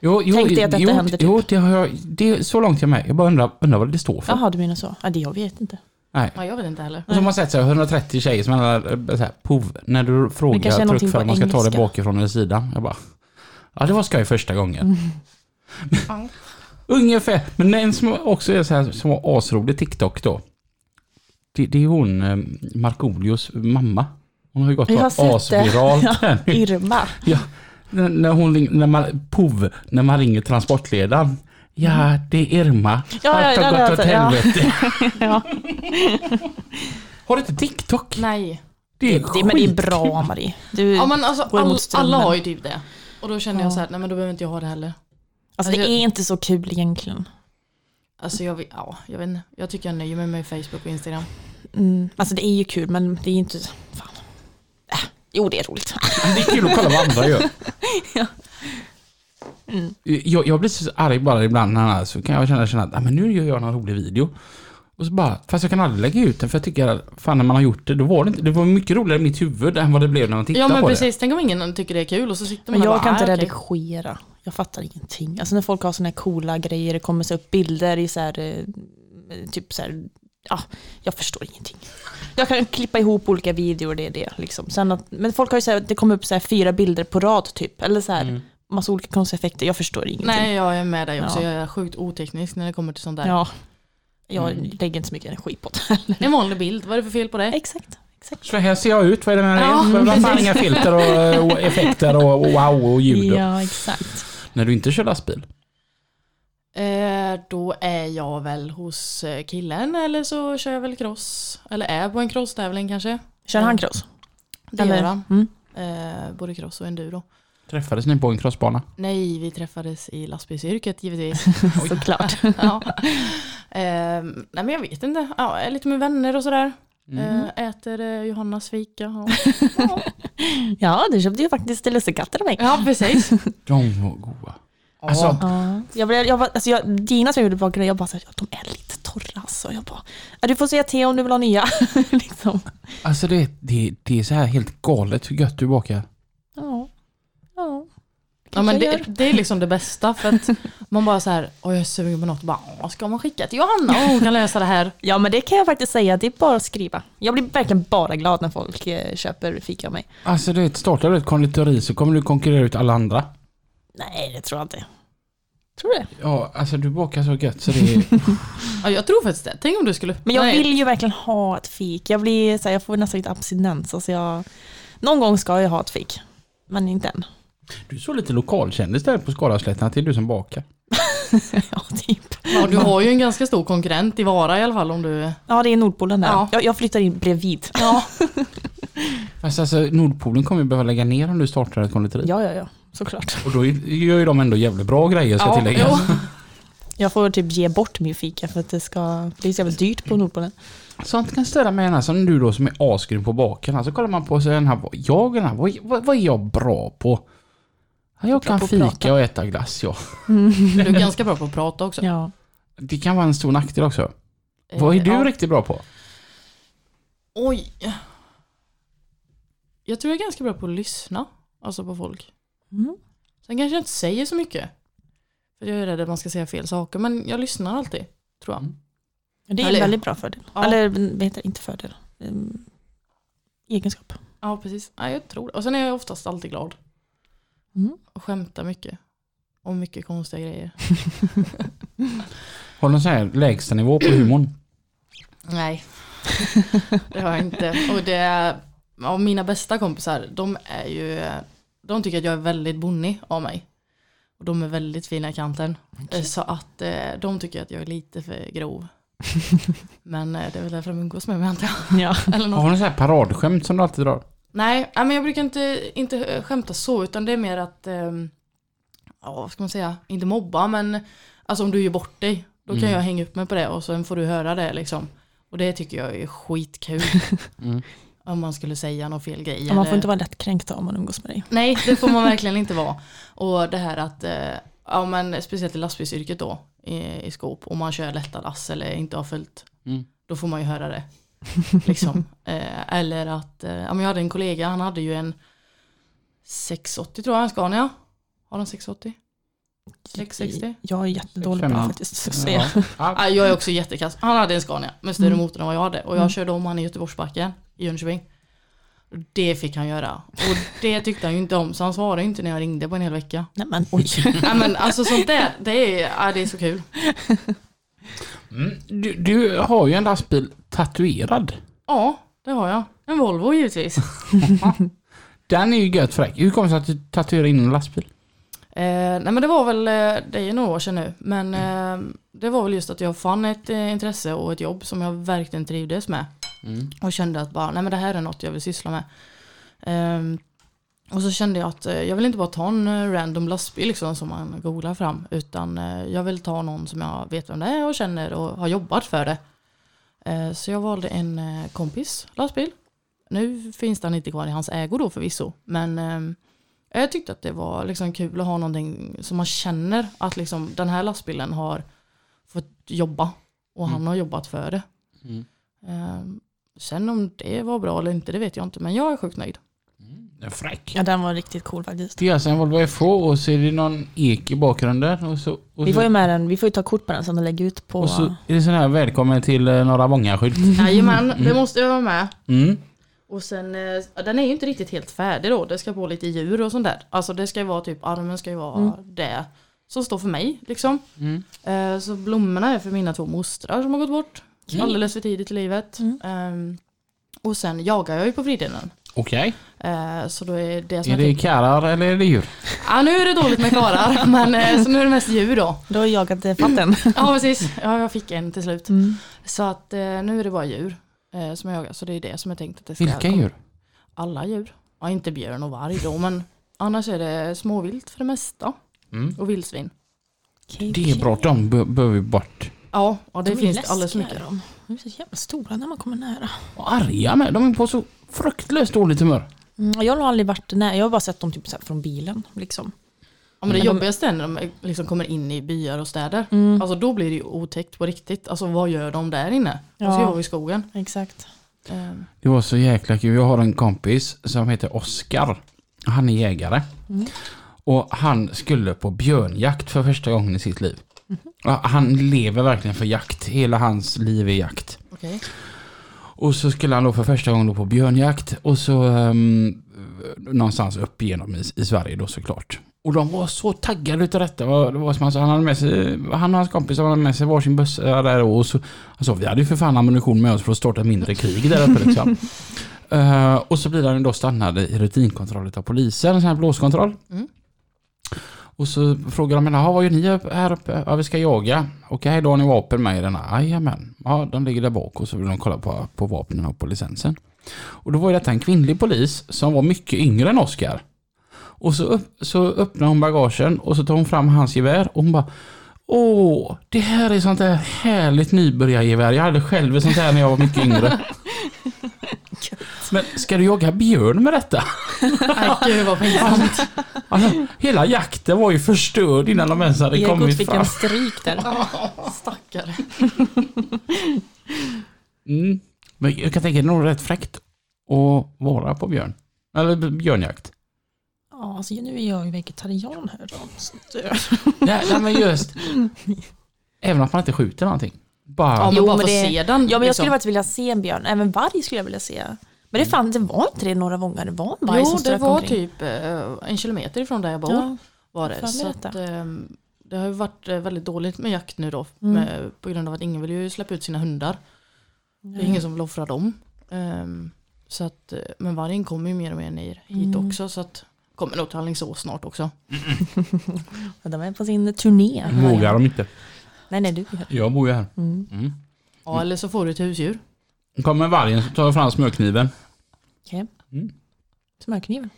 Jo, jo, Tänk dig att detta jo, händer, typ. Jo, det har jag, det är så långt jag med. Jag bara undrar, undrar vad det står för. jaha du menar så? Ja det jag vet inte. Nej. Ja, jag vet inte heller. Och så har man sett så här 130 tjejer som är så här, POV. När du frågar truckföraren om man ska ta det bakifrån eller sidan. Jag bara, ja det var skoj första gången. Ja. Ungefär. Men en som också är så här, som var asrolig TikTok då. Det, det är hon, eh, Markoolios mamma. Hon har ju gått asviralt nu. Irma. När, när hon när man, POV, när man ringer transportledaren. Ja, det är Irma. Ja, ja, Allt har den gått har åt ja. helvete. Ja. Har du inte TikTok? Nej. Det är, Det, men det är bra Marie. Du, Ja men alltså går emot all, strömmen. alla har ju typ det. Och då känner jag Ja. så här, nej men då behöver inte jag ha det heller. alltså det alltså, är inte så kul egentligen. Alltså jag, ja, jag vet inte. Jag tycker jag nöjer mig med Facebook och Instagram. Mm. Alltså det är ju kul men det är inte... Fan. Äh, jo det är roligt. Det är kul att kolla vad andra gör. Ja. Mm. Jag, jag blir så arg bara ibland när så kan jag känna, känna att ah, men nu gör jag någon rolig video. Och så bara, fast jag kan aldrig lägga ut den för jag tycker att fan när man har gjort det, då var det inte, det var mycket roligare i mitt huvud än vad det blev när man Ja tittade men på precis, tänk om ingen tycker det är kul och så sitter man Men jag och kan bara, inte "Ah, okej." redigera. Jag fattar ingenting. Alltså när folk har såna här coola grejer, det kommer så upp bilder i så här, eh, typ så här, ja, jag förstår ingenting. Jag kan klippa ihop olika videor, det är det liksom. Sen att, men folk har ju så här, det kommer upp så här fyra bilder på rad typ, eller så här, Mm. Massa olika konstiga effekter, jag förstår ingenting. Nej jag är med dig också, Ja. jag är sjukt oteknisk när det kommer till sånt där. Ja, jag Mm. lägger inte så mycket energi på det heller. En vanlig bild, vad är det för fel på det? Exakt, exakt. Så här ser jag ut, vad är det med Ja, det? Vad fan inga filter och, och effekter och, och wow och ljud. och- Ja, exakt. När du inte kör lastbil. Eh, då är jag väl hos eh, killen eller så kör jag väl cross. Eller är på en crosstävling kanske. Kör han cross? Det Eller? gör han. Mm. Eh, både cross och enduro. Träffades ni på en crossbana? Nej, vi träffades i lastbilsyrket givetvis. Såklart. ja. eh, nej men jag vet inte. Ja, jag är lite med vänner och sådär. Mm. Eh, äter eh, Johannas fika. Ja. Ja. Ja, du köpte ju faktiskt lussekatter av mig. ja, precis. De var goda. Alltså, Ja. Jag blev, jag, bara- alltså jag, Dina som jag gjorde bakgrunden, jag bara så här, de är lite torra alltså. Jag bara, ja, du får säga till om du vill ha nya. liksom. alltså det, det, det är så här helt galet hur gött du bakar. Ja. Men det, det är liksom det bästa för att man bara så här, jag är sugen på något bara, "Åh, ska man skicka till Johanna och hon kan lösa det här? ja, men det kan jag faktiskt säga, det är bara att skriva. Jag blir verkligen bara glad när folk eh, köper fika av mig. Alltså du vet, startar du ett konditori så kommer du konkurrera ut alla andra. Nej, det tror jag inte. Tror du det? Ja, alltså du bakar så gött så det är... Ja, jag tror faktiskt det. Tänk om du skulle... Men jag Nej. vill ju verkligen ha ett fik. Jag, blir, så här, jag får nästan lite abstinens. Alltså jag, någon gång ska jag ha ett fik. Men inte än. Du är så lite lokalkändis där på Skalaslätten att det är du som bakar. ja, typ. Ja, du har ju en ganska stor konkurrent i Vara i alla fall om du... Ja, det är Nordpolen där. Ja. Jag, jag flyttar in bredvid. Ja, Fast alltså Nordpolen kommer ju behöva lägga ner om du startar ett konditori. Ja, ja, ja. Såklart. Och då gör ju de ändå jävligt bra grejer ska ja, tilläggas. jo. Jag får typ ge bort min fika för att det ska bli så jävla dyrt på Nordpolen. Sånt kan störa mig gärna som du då som är asgrym på baken. Så kollar man på sig den här, jag den här, vad, vad, vad är jag bra på? Ja, jag kan fika prata. och äta glass ja. Du är ganska bra på att prata också. Ja. Det kan vara en stor nackdel också. Vad är du Eh, ja. riktigt bra på? Oj. Jag tror jag är ganska bra på att lyssna. Alltså på folk. Mm. Sen kanske jag inte säger så mycket. För jag är rädd att man ska säga fel saker. Men jag lyssnar alltid. Tror jag. Mm. Det är en väldigt bra fördel. Ja. Eller det? Inte fördel. Um, egenskap. Ja, precis. Ja, jag tror det. Och sen är jag oftast alltid glad. Mm. Och skämtar mycket. Om mycket konstiga grejer. Har du någon sån här lägsta nivå på humorn? Nej. det har jag inte. Och det är, ja, mina bästa kompisar, de är ju, de tycker att jag är väldigt bonnig av mig. Och de är väldigt fina i kanten. Så att eh, de tycker att jag är lite för grov. Men eh, det är väl därför de umgås med mig antar jag. Ja. Eller Har något. du någon sån här paradskämt som du alltid drar? Nej, men jag brukar inte, inte eh, skämta så, utan det är mer att, ehm, ja vad ska man säga, inte mobba, men alltså om du gör bort dig, då kan Mm. jag hänga upp mig på det och sen får du höra det liksom. Och det tycker jag är skitkul. Mm. om man skulle säga någon fel grej. Ja, Man får inte vara lättkränkt om man umgås med dig. Nej, det får man verkligen inte vara. Och det här att, eh, ja men speciellt i lastbilsyrket då, i, i skop, om man kör lätta lass eller inte har följt, Mm. då får man ju höra det. Liksom. eh, eller att, eh, jag hade en kollega, han hade ju en 680 tror jag, en Scania. Har han 680? 660? Jag är jättedålig på 65. det faktiskt. Så att säga. Ja. Ja. Ja, jag är också jättekass. Han hade en Scania med större Mm. motor än vad jag hade. Och jag Mm. körde om han i Göteborgsbacken i Jönköping. Det fick han göra. Och det tyckte han ju inte om. Så han svarade inte när jag ringde på en hel vecka. Nej men oj. Nej men alltså sånt där, det är, ja, det är så kul. Mm. Du, du har ju en lastbil tatuerad. Ja, det har jag. En Volvo givetvis. Den är ju gött fräck. Hur kommer det sig att du tatuerade in en lastbil? Eh, nej men det var väl, eh, det är ju några år sedan nu, men eh, det var väl just att jag fann ett eh, intresse och ett jobb som jag verkligen trivdes med. Mm. Och kände att bara, nej men det här är något jag vill syssla med. Och så kände jag att eh, jag vill inte bara ta en eh, random lastbil liksom, som man googlar fram. Utan eh, jag vill ta någon som jag vet vem det är och känner och har jobbat för det. Så jag valde en kompis lastbil. Nu finns den inte kvar i hans ägo då förvisso. Men jag tyckte att det var liksom kul att ha någonting som man känner att liksom, den här lastbilen har fått jobba. Och han har jobbat för det. Mm. Sen om det var bra eller inte, det vet jag inte. Men jag är sjukt nöjd. Den är fräck. Ja, den var riktigt cool faktiskt. Det är alltså en Volvo FH och så är det någon ek i bakgrunden. Och så, och Vi får ju med den, vi får ju ta kort på den sen och lägga ut på... och så är det sån här välkommen till eh, Norra Vånga-skylt. Jajamän, det måste jag vara med. Mm. Och sen, eh, ja, den är ju inte riktigt helt färdig då. Det ska på lite djur och sånt där. Alltså det ska ju vara typ, armen ska ju vara Mm. det som står för mig liksom. Mm. Eh, Så blommorna är för mina två mostrar som har gått bort. Alldeles för tidigt i livet. Mm. Ehm, Och sen jagar jag ju på fritiden. Okej. Eh, Så då är det som Är det karlar eller är det djur? Ja nu är det dåligt med karlar, men eh, så nu är det mest djur då. Du har jagat fatten. Ja precis, ja, jag fick en till slut. Mm. Så att eh, nu är det bara djur som jag jagar. Så det är det som jag tänkt att det ska Vilka komma. djur? Alla djur. Ja inte björn och varg då men annars är det småvilt för det mesta. Mm. Och vildsvin. Det är bra, de be- behöver vi bort. Ja, och det De finns det alldeles för mycket. De. de är så jävla stora när man kommer nära. Och arga med. De är på så fruktlöst dåligt humör. Mm, jag har aldrig varit nära, jag har bara sett dem typ så här från bilen. Liksom. Ja, men det Men de- jobbigaste är när de liksom kommer in i byar och städer. Mm. Alltså då blir det ju otäckt på riktigt. Alltså vad gör de där inne? De ska Ja. ju vara i skogen. Exakt. Ehm, Det var så jäkla kul. Jag har en kompis som heter Oskar. Han är jägare. Mm. Och han skulle på björnjakt för första gången i sitt liv. Ja, Han lever verkligen för jakt. Hela hans liv är jakt. Okej. Och så skulle han då för första gången då på björnjakt. Och så um, någonstans upp igenom i, i Sverige då såklart. Och de var så taggade utav detta. Det var, det var som han sa, han hade med sig, han och hans kompis hade med sig varsin bössa där och så, alltså, vi hade ju för fan ammunition med oss för att starta ett mindre krig där uppe liksom. Eh, och så blir han då stannad i rutinkontroll av polisen, en sån här blåskontroll. Mm. Och så frågar de henne, vad gör ni här uppe? Ja, vi ska jaga. Okej, då har ni vapen med i denna? Jajamän. Ja, de ligger där bak och så vill de kolla på, på vapnen och på licensen. Och då var ju detta en kvinnlig polis som var mycket yngre än Oskar. Och så, upp, så öppnar hon bagagen och så tar hon fram hans gevär och hon bara Åh, det här är sånt där härligt nybörjargevär. Jag hade själv ett sånt här när jag var mycket yngre. Men ska du jaga björn med detta? Nej gud vad pinsamt. Alltså, hela jakten var ju förstörd innan de ens hade Egot kommit fick fram. en stryk där. Stackare. Mm. Men jag kan tänka det är nog rätt fräckt att vara på björn. Eller björnjakt. Ja, alltså nu är jag ju vegetarian här då. Så att, Nej, nej men just. Även om man inte skjuter någonting. Bara... Ja men Jo, bara men det- se den. Ja men jag liksom. skulle faktiskt vilja se en björn, även varg skulle jag vilja se. Men det fanns, det var inte det några gånger, det var en varg Jo som det strök var omkring. typ eh, en kilometer ifrån där jag bor. Ja, var det. Så att, ehm, det har ju varit eh, väldigt dåligt med jakt nu då. Mm. Med, på grund av att ingen vill ju släppa ut sina hundar. Det är ingen som vill offra dem. Ehm, så att, eh, men vargen kommer ju mer och mer ner hit Mm. också. Så att kommer nog till Alingsås snart också. De är på sin turné. Vågar de inte. Nej nej du gör. Jag bor ju här. Mm. Mm. Ja eller så får du ett husdjur. Kommer vargen så tar jag fram smörkniven. Okej. Mm. Smörkniven.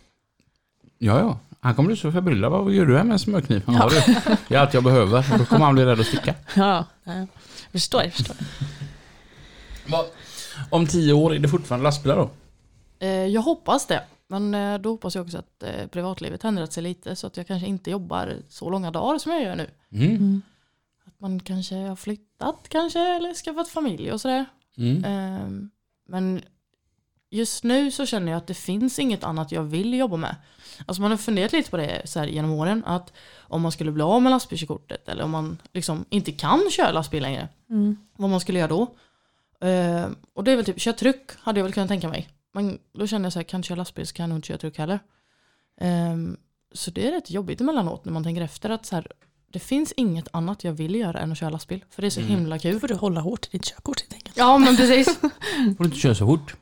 Ja, ja. Han kommer bli så förbryllad. Vad gör du här med en smörkniv? Ja. du. Det är allt jag behöver. Då kommer han bli rädd att sticka. Ja, ja. jag förstår, jag förstår. Om tio år är det fortfarande lastbilar då? Eh, jag hoppas det. Men eh, då hoppas jag också att eh, privatlivet ändrat sig lite. Så att jag kanske inte jobbar så långa dagar som jag gör nu. Mm. Mm. Att man kanske har flyttat kanske eller skaffat familj och sådär. Mm. Ehm, Men just nu så känner jag att det finns inget annat jag vill jobba med. Alltså man har funderat lite på det så här genom åren. Att om man skulle bli av med lastbilskortet eller om man liksom inte kan köra lastbil längre. Mm. Vad man skulle göra då. Ehm, Och det är väl typ, köra truck hade jag väl kunnat tänka mig. Men då känner jag så här, kan jag köra lastbil så kan jag nog inte köra truck heller. Ehm, Så det är rätt jobbigt emellanåt när man tänker efter att så här, det finns inget annat jag vill göra än att köra lastbil. För det är så Mm. himla kul. Då får du hålla hårt i ditt körkort helt enkelt. Ja men precis. Får du inte köra så fort?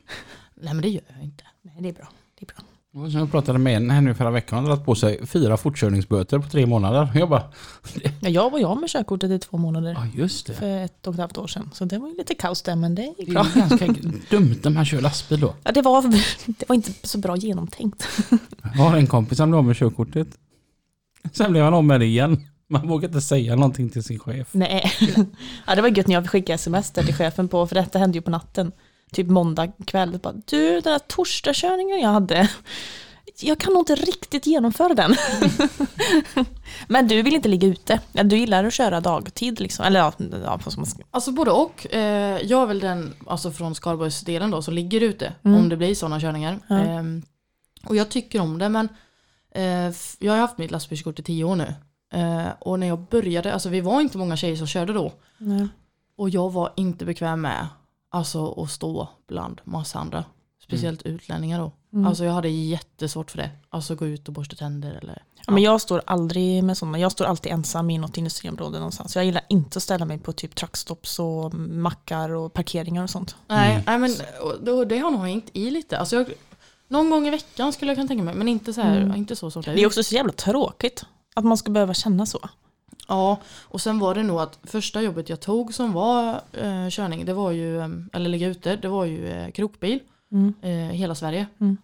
Nej men det gör jag inte. Nej det är bra. Det är bra. Som jag pratade med en här nu förra veckan, han hade dragit på sig fyra fortkörningsböter på tre månader. Jag bara, Ja, jag var jag med körkortet i två månader ja just det. för ett och ett halvt år sedan. Så det var ju lite kaos där, men det gick Det bra. är ganska dumt när man kör lastbil då. Ja, det, var, det var inte så bra genomtänkt. Jag har en kompis som blev av med körkortet. Sen blev han av med det igen. Man vågar inte säga någonting till sin chef. Nej. Ja, det var gött när jag skickade sms till chefen på, för detta hände ju på natten. Typ måndag kväll. Bara, du, den där torsdagskörningen jag hade. Jag kan nog inte riktigt genomföra den. Men du vill inte ligga ute. Du gillar att köra dagtid liksom. Eller ja, ja vad ska man? Alltså både och. Eh, jag är väl den, alltså från Skaraborgsdelen då, som ligger ute. Mm. Om det blir sådana körningar. Ja. Ehm, och jag tycker om det men eh, jag har haft mitt lastbilskort i tio år nu. Eh, och när jag började, alltså vi var inte många tjejer som körde då. Nej. Och jag var inte bekväm med alltså, att stå bland massa andra. Speciellt utlänningar då. Mm. Alltså jag hade jättesvårt för det. Alltså gå ut och borsta tänder eller... Ja, men jag står aldrig med sådana. Jag står alltid ensam i något industriområde någonstans. Jag gillar inte att ställa mig på typ truckstops och mackar och parkeringar och sånt. Nej, Mm. nej men då, det har nog hängt i lite. Alltså jag, någon gång i veckan skulle jag kunna tänka mig. Men inte så här, Mm. inte så som Det är också så jävla tråkigt att man ska behöva känna så. Ja, och sen var det nog att första jobbet jag tog som var eh, körning, det var ju, eh, eller ligga ute, det var ju eh, krokbil. Mm. Eh, hela Sverige. Mm.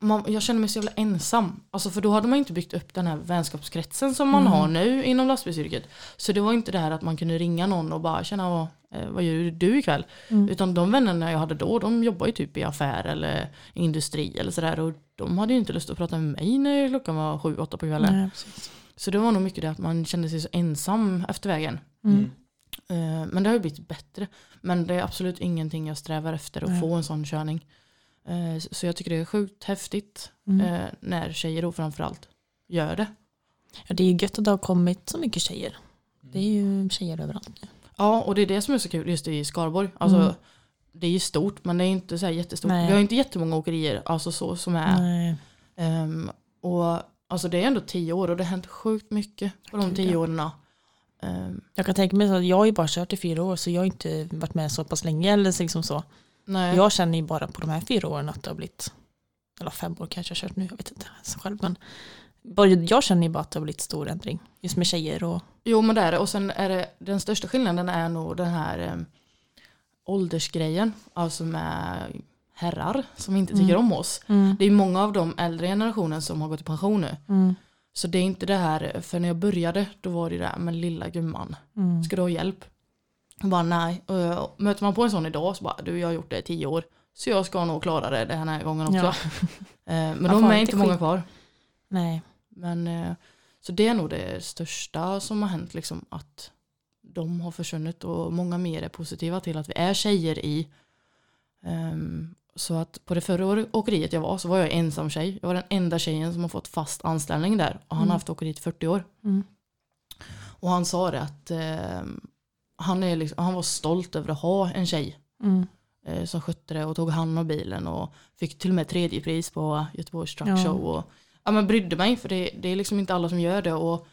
Man, jag kände mig så jävla ensam. Alltså för då hade man inte byggt upp den här vänskapskretsen som man Mm. har nu inom lastbilsyrket. Så det var inte det här att man kunde ringa någon och bara känna vad, eh, vad gör du ikväll? Mm. Utan de vännerna jag hade då, de jobbar ju typ i affär eller industri eller sådär. Och de hade ju inte lust att prata med mig när klockan var sju, åtta på kvällen. Nej. Så det var nog mycket det att man kände sig så ensam efter vägen. Mm. Eh, Men det har ju blivit bättre. Men det är absolut ingenting jag strävar efter att Nej. få en sån körning. Eh, Så jag tycker det är sjukt häftigt Mm. eh, när tjejer då framförallt gör det. Ja, det är ju gött att det har kommit så mycket tjejer. Det är ju tjejer överallt nu. Ja, och det är det som är så kul just i Skaraborg. Alltså, Mm. Det är ju stort men det är inte så här jättestort. Nej. Vi har ju inte jättemånga åkerier alltså så, som är. Nej. Ehm, och alltså det är ändå tio år och det har hänt sjukt mycket på de tio åren. Ehm, Jag kan tänka mig att jag har ju bara kört i fyra år så jag har inte varit med så pass länge eller liksom så. Nej. Jag känner ju bara på de här fyra åren att det har blivit, eller fem år kanske jag har kört nu, jag vet inte ens själv. Men jag känner ju bara att det har blivit stor ändring. Just med tjejer och, Jo men det är det. Och sen är det, den största skillnaden är nog den här eh, åldersgrejen. Alltså med herrar som inte tycker Mm. om oss. Det är många av de äldre generationen som har gått i pension nu. Mm. Så det är inte det här, för när jag började då var det det där, men lilla gumman, Mm. ska du ha hjälp? Jag bara nej. Och möter man på en sån idag så bara, du jag har gjort det i tio år. Så jag ska nog klara det den här gången också. Ja. Eh, Men de är inte många kvar. Nej. Men eh, så det är nog det största som har hänt liksom att de har försvunnit och många mer är positiva till att vi är tjejer i. Ehm, så att på det förra åkeriet jag var så var jag ensam tjej. Jag var den enda tjejen som har fått fast anställning där och han Mm. har haft åkeriet i 40 år. Mm. Och han sa det att ehm, han, är liksom, han var stolt över att ha en tjej Mm. eh, som skötte det och tog hand om bilen och fick till och med tredje pris på Göteborgs Truck Ja. Show. Och, ja, men brydde mig för det, det är liksom inte alla som gör det och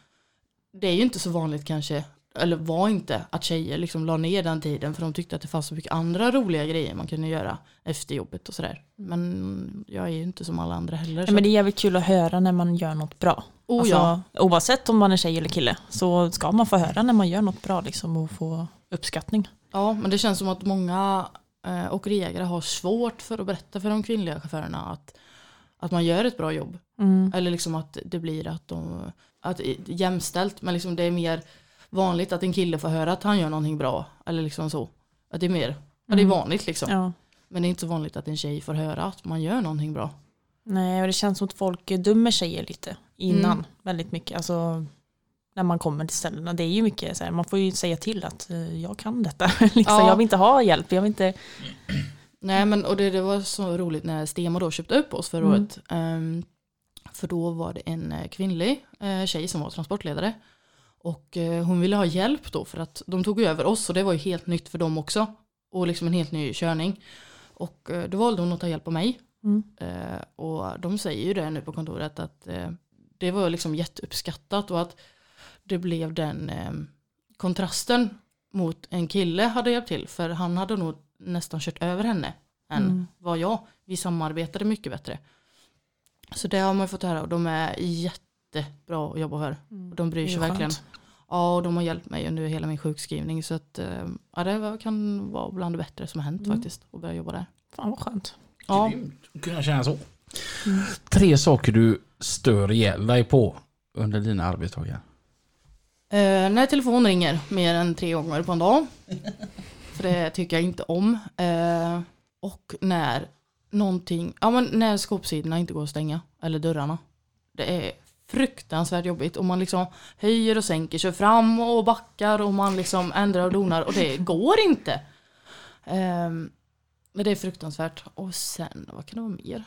det är ju inte så vanligt kanske, eller var inte, att tjejer liksom la ner den tiden för de tyckte att det fanns så mycket andra roliga grejer man kunde göra efter jobbet och sådär. Men jag är ju inte som alla andra heller. Så. men det är jävligt kul att höra när man gör något bra. Oh, alltså, ja. Oavsett om man är tjej eller kille så ska man få höra när man gör något bra liksom, och få uppskattning. ja, men det känns som att många eh, åkeriägare har svårt för att berätta för de kvinnliga chaufförerna att, att man gör ett bra jobb. Mm. Eller liksom att det blir att de, att jämställt, men liksom det är mer vanligt att en kille får höra att han gör någonting bra. Eller liksom så. Att det är mer, ja, det är Mm. vanligt liksom. Ja. Men det är inte så vanligt att en tjej får höra att man gör någonting bra. Nej, och det känns som att folk dömer tjejer lite innan. Mm. Väldigt mycket. Alltså, när man kommer till ställena. Det är ju mycket så här, man får ju säga till att eh, jag kan detta. liksom, Ja. Jag vill inte ha hjälp. Jag vill inte... Nej men och det, det var så roligt när Stema då köpte upp oss förra Mm. året. Ehm, för då var det en eh, kvinnlig eh, tjej som var transportledare. Och eh, hon ville ha hjälp då för att de tog över oss och det var ju helt nytt för dem också. Och liksom en helt ny körning. Och eh, då valde hon att ta hjälp av mig. Mm. Och de säger ju det nu på kontoret att det var liksom jätteuppskattat och att det blev den eh, kontrasten mot en kille hade hjälpt till. För han hade nog nästan kört över henne än Mm. vad jag. vi samarbetade mycket bättre. Så det har man fått höra och de är jättebra att jobba för. Och de bryr sig verkligen. Ja, och de har hjälpt mig under hela min sjukskrivning. Så att, eh, ja, det kan vara bland det bättre som har hänt Mm. faktiskt. Att börja jobba där. Fan vad skönt. Ja, Grymt att kunna känna så. Tre saker du stör ihjäl dig på under dina arbetsdagar. Eh, när telefon ringer mer än tre gånger på en dag. För det tycker jag inte om. Eh, och när någonting, ja men när skåpsidorna inte går att stänga. Eller dörrarna. Det är fruktansvärt jobbigt. Och man liksom höjer och sänker, kör fram och backar och man liksom ändrar och donar. Och det går inte. Eh, men det är fruktansvärt. Och sen, vad kan det vara mer?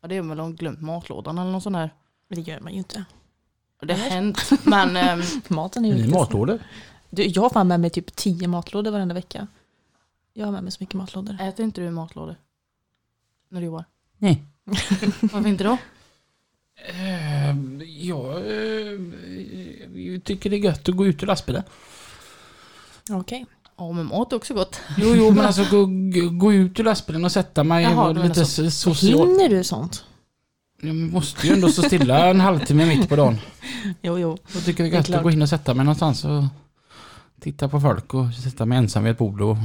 Ja det är väl om de glömt matlådan eller något sånt där. Men det gör man ju inte. Det har hänt. Men ehm, Maten är ju Ni matlådor? Du, jag har fan med mig typ tio matlådor varenda vecka. Jag har med mig så mycket matlådor. Äter inte du matlådor? När du jobbar? Nej. Varför inte då? Eh, jag eh, tycker det är gött att gå ut ur lastbilen. Okej. Ja men mat är också gott. Jo, jo, men alltså gå, gå- ut ur lastbilen och sätta mig Jaha, och du lite så. so- social. Hinner du sånt? Jag måste ju ändå stå stilla en halvtimme mitt på dagen. Jo, jo. Jag tycker det är Det är gött att gå in och sätta mig någonstans och titta på folk och sätta mig ensam vid ett bord och...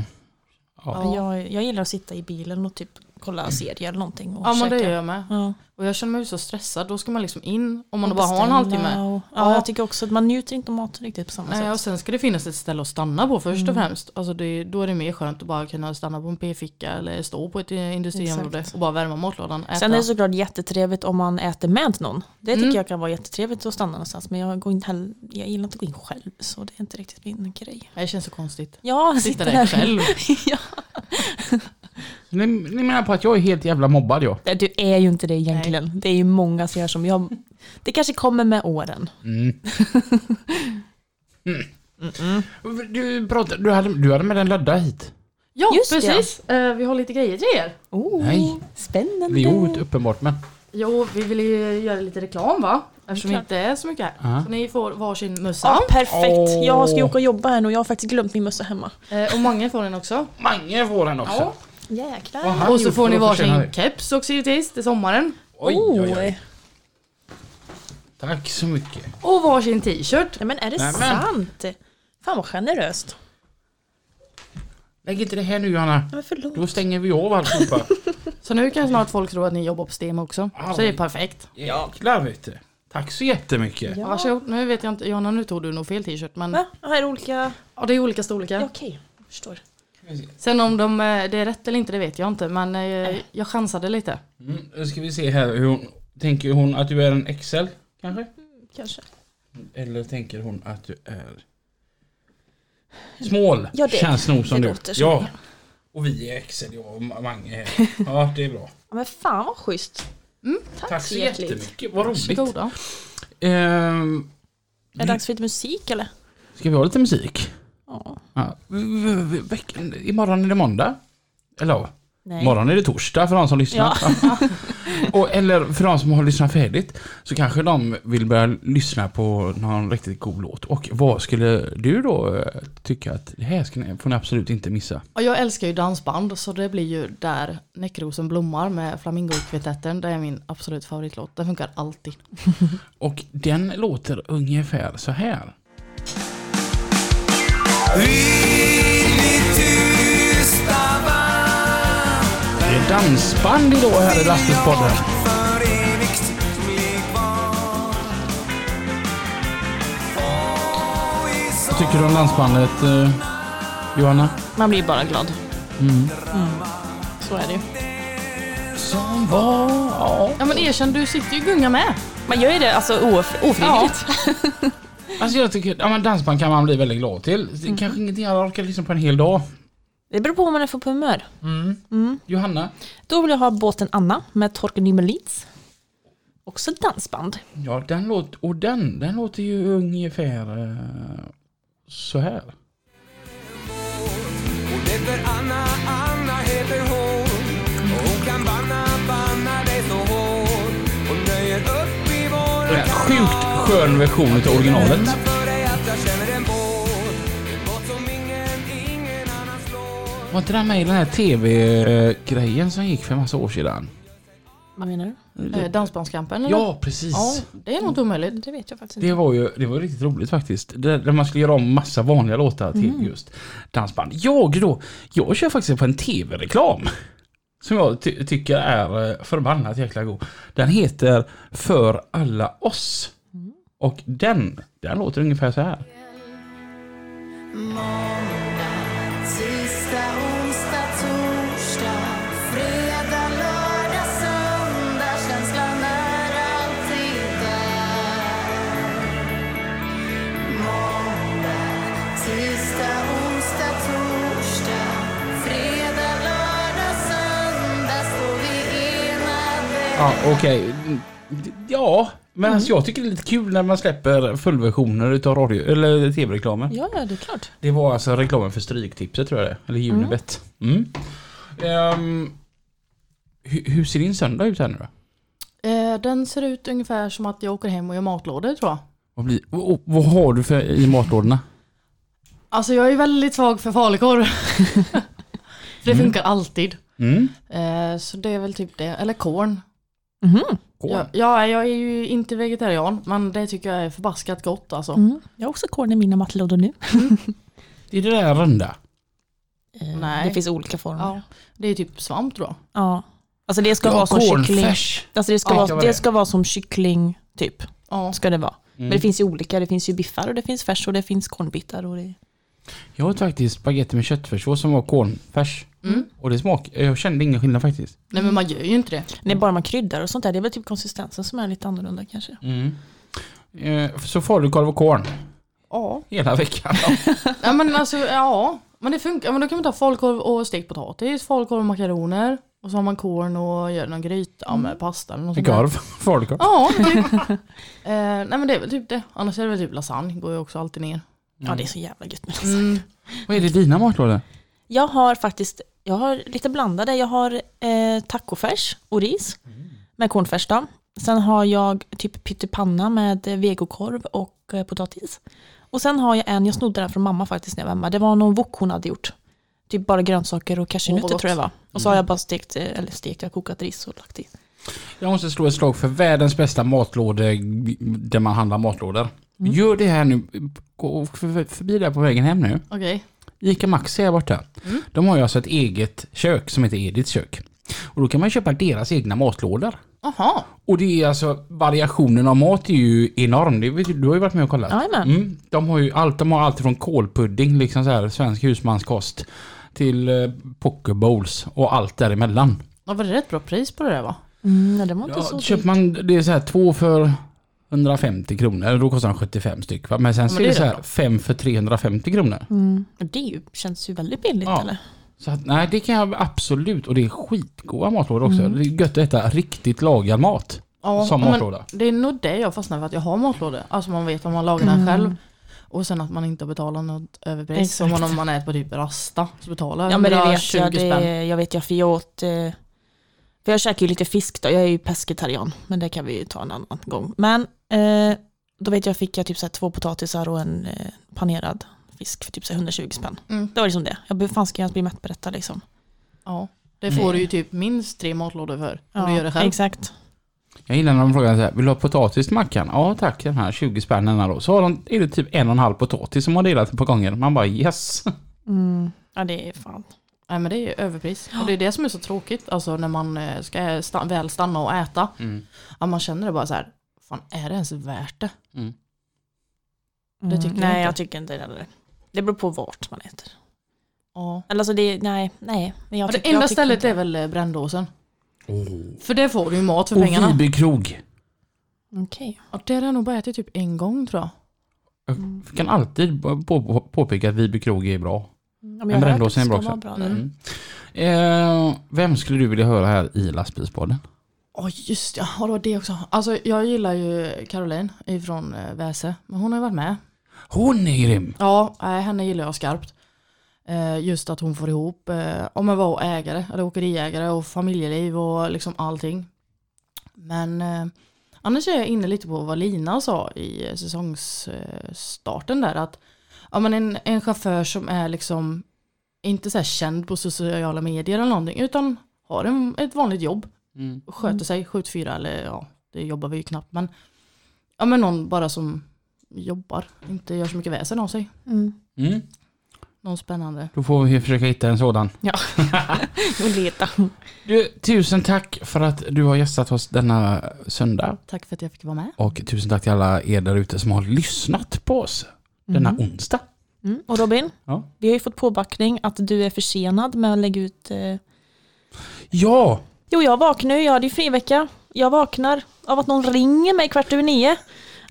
Ja. Ja. Jag, jag gillar att sitta i bilen och typ kolla serier eller någonting. Och Ja men det gör jag med. Ja. Och jag känner mig så stressad. Då ska man liksom in om man Och bara har en halvtimme. Och, ja, Ja. jag tycker också att man njuter inte av maten riktigt på samma Nej, och sätt. sen ska det finnas ett ställe att stanna på först och Mm. främst. Alltså det, då är det mer skönt att bara kunna stanna på en p-ficka eller stå på ett industriområde Exakt. och bara värma matlådan. Äta. Sen är det såklart jättetrevligt om man äter med någon. Det tycker Mm. jag kan vara jättetrevligt att stanna någonstans. Men jag, går inte heller, jag gillar inte att gå in själv. Så det är inte riktigt min grej. Det känns så konstigt. Ja, Sitta där där själv. ja. Ni, ni menar på att jag är helt jävla mobbad jag? Nej, Du är ju inte det egentligen. Det är ju många som gör som jag. Det kanske kommer med åren. Mm. Mm. Du, pratade, du, hade, du hade med en ladda hit. Ja Just precis. Eh, vi har lite grejer till er. Oh, Nej. Spännande. Jo, uppenbart men... Jo, vi vill ju göra lite reklam va? Eftersom det inte är så mycket här. Ja. Så ni får varsin mössa. Ja, perfekt. Åh. Jag ska ju åka och jobba här nu och jag har faktiskt glömt min mössa hemma. Eh, och många får den också. Mange får den också. Ja. Jäklar. Och så får ni varsin det? keps också givetvis till sommaren. Oj, oj, oj. Tack så mycket. Och varsin t-shirt. Nej men är det Nej, men- sant? Fan vad generöst. Lägg inte det här nu Johanna. Ja, men förlåt. Då stänger vi av alltihopa. Så nu kan snart folk tro att ni jobbar på STEM också. Så det är perfekt. Jäklar vet du. Tack så jättemycket. Ja. Varsågod. Nu vet jag inte, Jonna nu tog du nog fel t-shirt men Va? Här är olika... ja, det är olika storlekar. Ja, Okej, jag förstår. Sen om de, eh, det är rätt eller inte det vet jag inte men eh, jag chansade lite. Mm, nu ska vi se här hur hon... Tänker hon att du är en XL kanske? Kanske. Eller tänker hon att du är... Small Ja, det- känns nog som det du. som ja. Och vi är XL, jag och Mange här. Ja, det är bra. Ja, men fan vad schysst. Mm, tack, Tack så hjärtligt. jättemycket, vad roligt. Varsågoda. Ehm, Är det dags för lite musik eller? ska vi ha lite musik? Ja. Ja. Imorgon är det måndag. Eller ja, Nej. imorgon är det torsdag för de som lyssnar. och, eller för de som har lyssnat färdigt så kanske de vill börja lyssna på någon riktigt god låt. Och vad skulle du då eh, tycka att det här ska ni, får ni absolut inte missa? Och jag älskar ju dansband så det blir ju där Näckrosen blommar med Flamingokvintetten. Det är min absolut favoritlåt. Den funkar alltid. Och den låter ungefär så här. Det är dansband idag här i Lastbilspodden. Vad tycker du om dansbandet eh, Johanna? Man blir bara glad. Mm. Så är det ju. Som var... Ja. Ja men erkänn, du sitter ju och gungar med. Man gör ju det alltså of- ofrivilligt. Alltså jag tycker, ja men dansband kan man bli väldigt glad till. Det är kanske ingenting jag orkar lyssna på en hel dag. Det beror på vad man är för på humör. Mm. Mm. Johanna? Då vill jag ha båten Anna med Torkel Nymelitz. Också dansband. Ja, den låter, och den, den låter ju ungefär eh, så här. Och det för Anna, Anna sjukt skön version av originalet. för dig att jag känner en båt En båt som ingen, ingen annan slår Var inte den med i den här tv-grejen som gick för en massa år sedan? Vad menar du? Eh, Dansbandskampen eller? Ja, precis. Ja, det är nog inte omöjligt. Det vet jag faktiskt Det inte. var ju det var riktigt roligt faktiskt. Där, där man skulle göra om massa vanliga låtar till just dansband. Jag då, jag kör faktiskt på en tv-reklam. Som jag ty- tycker är eh, förbannat jäkla god. Den heter För alla oss. Och den, den låter ungefär så här. Tisdag, Ja, okej. Ja, men alltså jag tycker det är lite kul när man släpper fullversioner utav radio, eller tv-reklamen. Ja, ja, det är klart. Det var alltså reklamen för Stryktipset tror jag det Eller Unibet. Mm. Ehm, hur, hur ser din söndag ut här nu då? Eh, den ser ut ungefär som att jag åker hem och gör matlådor tror jag. Vad, blir, och, och, vad har du för i matlådorna? Alltså jag är väldigt svag för falukorv. för det funkar alltid. Mm. Eh, så det är väl typ det. Eller korn. Korn. Ja, ja, jag är ju inte vegetarian men det tycker jag är förbaskat gott alltså. Mm. Jag har också korn i mina matlådor nu. Det är det där runda. Eh, Nej. Det finns olika former. Ja. Ja, det är typ svamp tror jag. Alltså det ska Ja, vara som kyckling. Alltså det ska, Ja, vara, var det det. ska vara som kyckling, typ. Ja. Ska det vara. Mm. Men det finns ju olika. Det finns ju biffar och det finns färs och det finns kornbitar. Och det... Jag åt faktiskt spagetti med köttfärssås som var cornfärs. Mm. Och det smak, jag kände ingen skillnad faktiskt. Nej men man gör ju inte det. det är bara man kryddar och sånt där. Det är väl typ konsistensen som är lite annorlunda kanske. Mm. Eh, så falukorv och korn Ja. hela veckan. ja men alltså ja. Men det funkar. Men då kan man ta falukorv och stekt potatis, falukorv och makaroner. Och så har man korn och gör någon gryta med pasta eller något sånt. Korv, falukorv. Ja, typ. eh, nej men det är väl typ det. Annars är det väl typ lasagne, går ju också alltid ner. Ja, det är så jävla gött med lasagne. Mm. Vad är det i dina matlådor? Jag har faktiskt, jag har lite blandade. Jag har eh, tacofärs och ris med kornfärs då. Sen har jag typ pyttipanna med vegokorv och eh, potatis. Och sen har jag en, jag snodde den från mamma faktiskt när jag var hemma. Det var någon wok hon hade gjort. Typ bara grönsaker och cashewnötter vad tror jag var. Och så har jag bara stekt, eh, eller stekt, jag har kokat ris och lagt i. Jag måste slå ett slag för världens bästa matlådor där man handlar matlådor. Gör det här nu. Gå för- förbi där på vägen hem nu. Okej. Ica Maxi är borta. De har ju alltså ett eget kök som heter Ediths kök. Och då kan man köpa deras egna matlådor. Jaha. Och det är alltså variationen av mat är ju enorm. Det vet du, du har ju varit med och kollat. Jajamän. Mm, de har ju allt, de har allt från kålpudding, liksom så här svensk husmanskost till eh, pokerbowls och allt däremellan. Ja, var det rätt bra pris på det där va? Mm, ja, det var inte Ja, så köper man det är så här två för 150 kronor, då kostar de 75 styck. Va? Men sen Ja, så men är det så här fem för 350 kronor. Mm. Det ju, känns ju väldigt billigt Ja. eller? Så att, nej, det kan jag absolut. Och det är skitgoda matlådor också. Det är gött att äta riktigt lagad mat. Ja, som matlåda. Det är nog det jag fastnar för att jag har matlådor. Alltså man vet om man lagar den själv. Och sen att man inte betalar något överpris. Som om man äter på typ Rasta. Så betalar Ja men det vet 120 jag. spänn. Det, jag vet jag för jag åt, eh, för jag käkar ju lite fisk då, jag är ju pescetarian, men det kan vi ju ta en annan gång. Men eh, då vet jag fick jag typ så här två potatisar och en eh, panerad fisk för typ så här 120 spänn. Mm. Det var liksom det. Jag fan ska jag bli mätt på detta liksom. Ja. Det får du ju typ minst tre matlådor för. Om du gör det själv. Exakt. Jag gillar när de frågar så här, vill du ha potatis till mackan? Ja tack, den här 20 spännen då. Så har de, är det typ en och en halv potatis som har delat på gånger. Man bara yes. Mm. Ja det är fan. Nej men det är ju överpris. Och det är det som är så tråkigt. Alltså när man eh, ska sta- väl stanna och äta. Mm. Att man känner det bara så här. Fan är det ens värt det? Mm. Det tycker jag nej inte. jag tycker inte det heller. Det beror på vart man äter. Ja. Eller alltså det, nej, nej. Men jag Och det tycker- enda jag tycker stället inte- är väl eh, Brändåsen. För det får du ju mat för Och pengarna. Viby krog. Okej. Och det har jag nog bara ätit typ en gång tror jag. Jag kan alltid på, på, påpeka att Viby krog är bra. Ja, Men jag Brändåsen är bra också. där. Mm. Mm. Eh, vem skulle du vilja höra här i lastbilspodden? Åh just ja, ja, det var det också. Alltså jag gillar ju Caroline ifrån eh, Väse. Men hon har ju varit med. Hon är grym! Ja, nej, henne gillar jag skarpt. Eh, just att hon får ihop, eh, om man var ägare, eller åkeriägare och familjeliv och liksom allting. Men eh, annars är jag inne lite på vad Lina sa i säsongsstarten där. Att ja, men en, en chaufför som är liksom inte så känd på sociala medier eller någonting, utan har en, ett vanligt jobb. Mm. Sköter sig, 7 4 eller ja, det jobbar vi ju knappt. Men, ja, men någon bara som jobbar, inte gör så mycket väsen av sig. Mm. Mm. Någon spännande. Då får vi försöka hitta en sådan. Ja, och leta. Du, tusen tack för att du har gästat oss denna söndag. Tack för att jag fick vara med. Och tusen tack till alla er där ute som har lyssnat på oss denna onsdag. Mm. Och Robin, Ja. vi har ju fått påbackning att du är försenad med att lägga ut eh... ja, Jo, jag vaknar ju, jag hade ju frivecka. Jag vaknar av att någon ringer mig kvart över nio.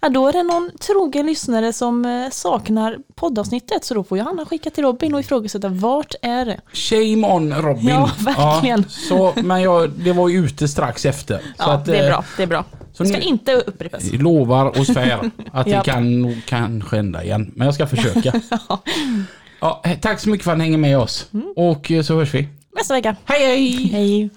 Ja, då är det någon trogen lyssnare som eh, saknar poddavsnittet, så då får Johanna skicka till Robin och ifrågasätta vart är det? shame on Robin. Ja, verkligen. så, men jag, det var ju ute strax efter. Ja, att, det är eh, bra, det är bra. Så Det ska nu, inte upprepas. jag lovar och svär att det kan kanske hända igen. Men jag ska försöka. ja, tack så mycket för att ni hänger med oss. Och eh, så hörs vi. Nästa vecka. Hej hej! Hej!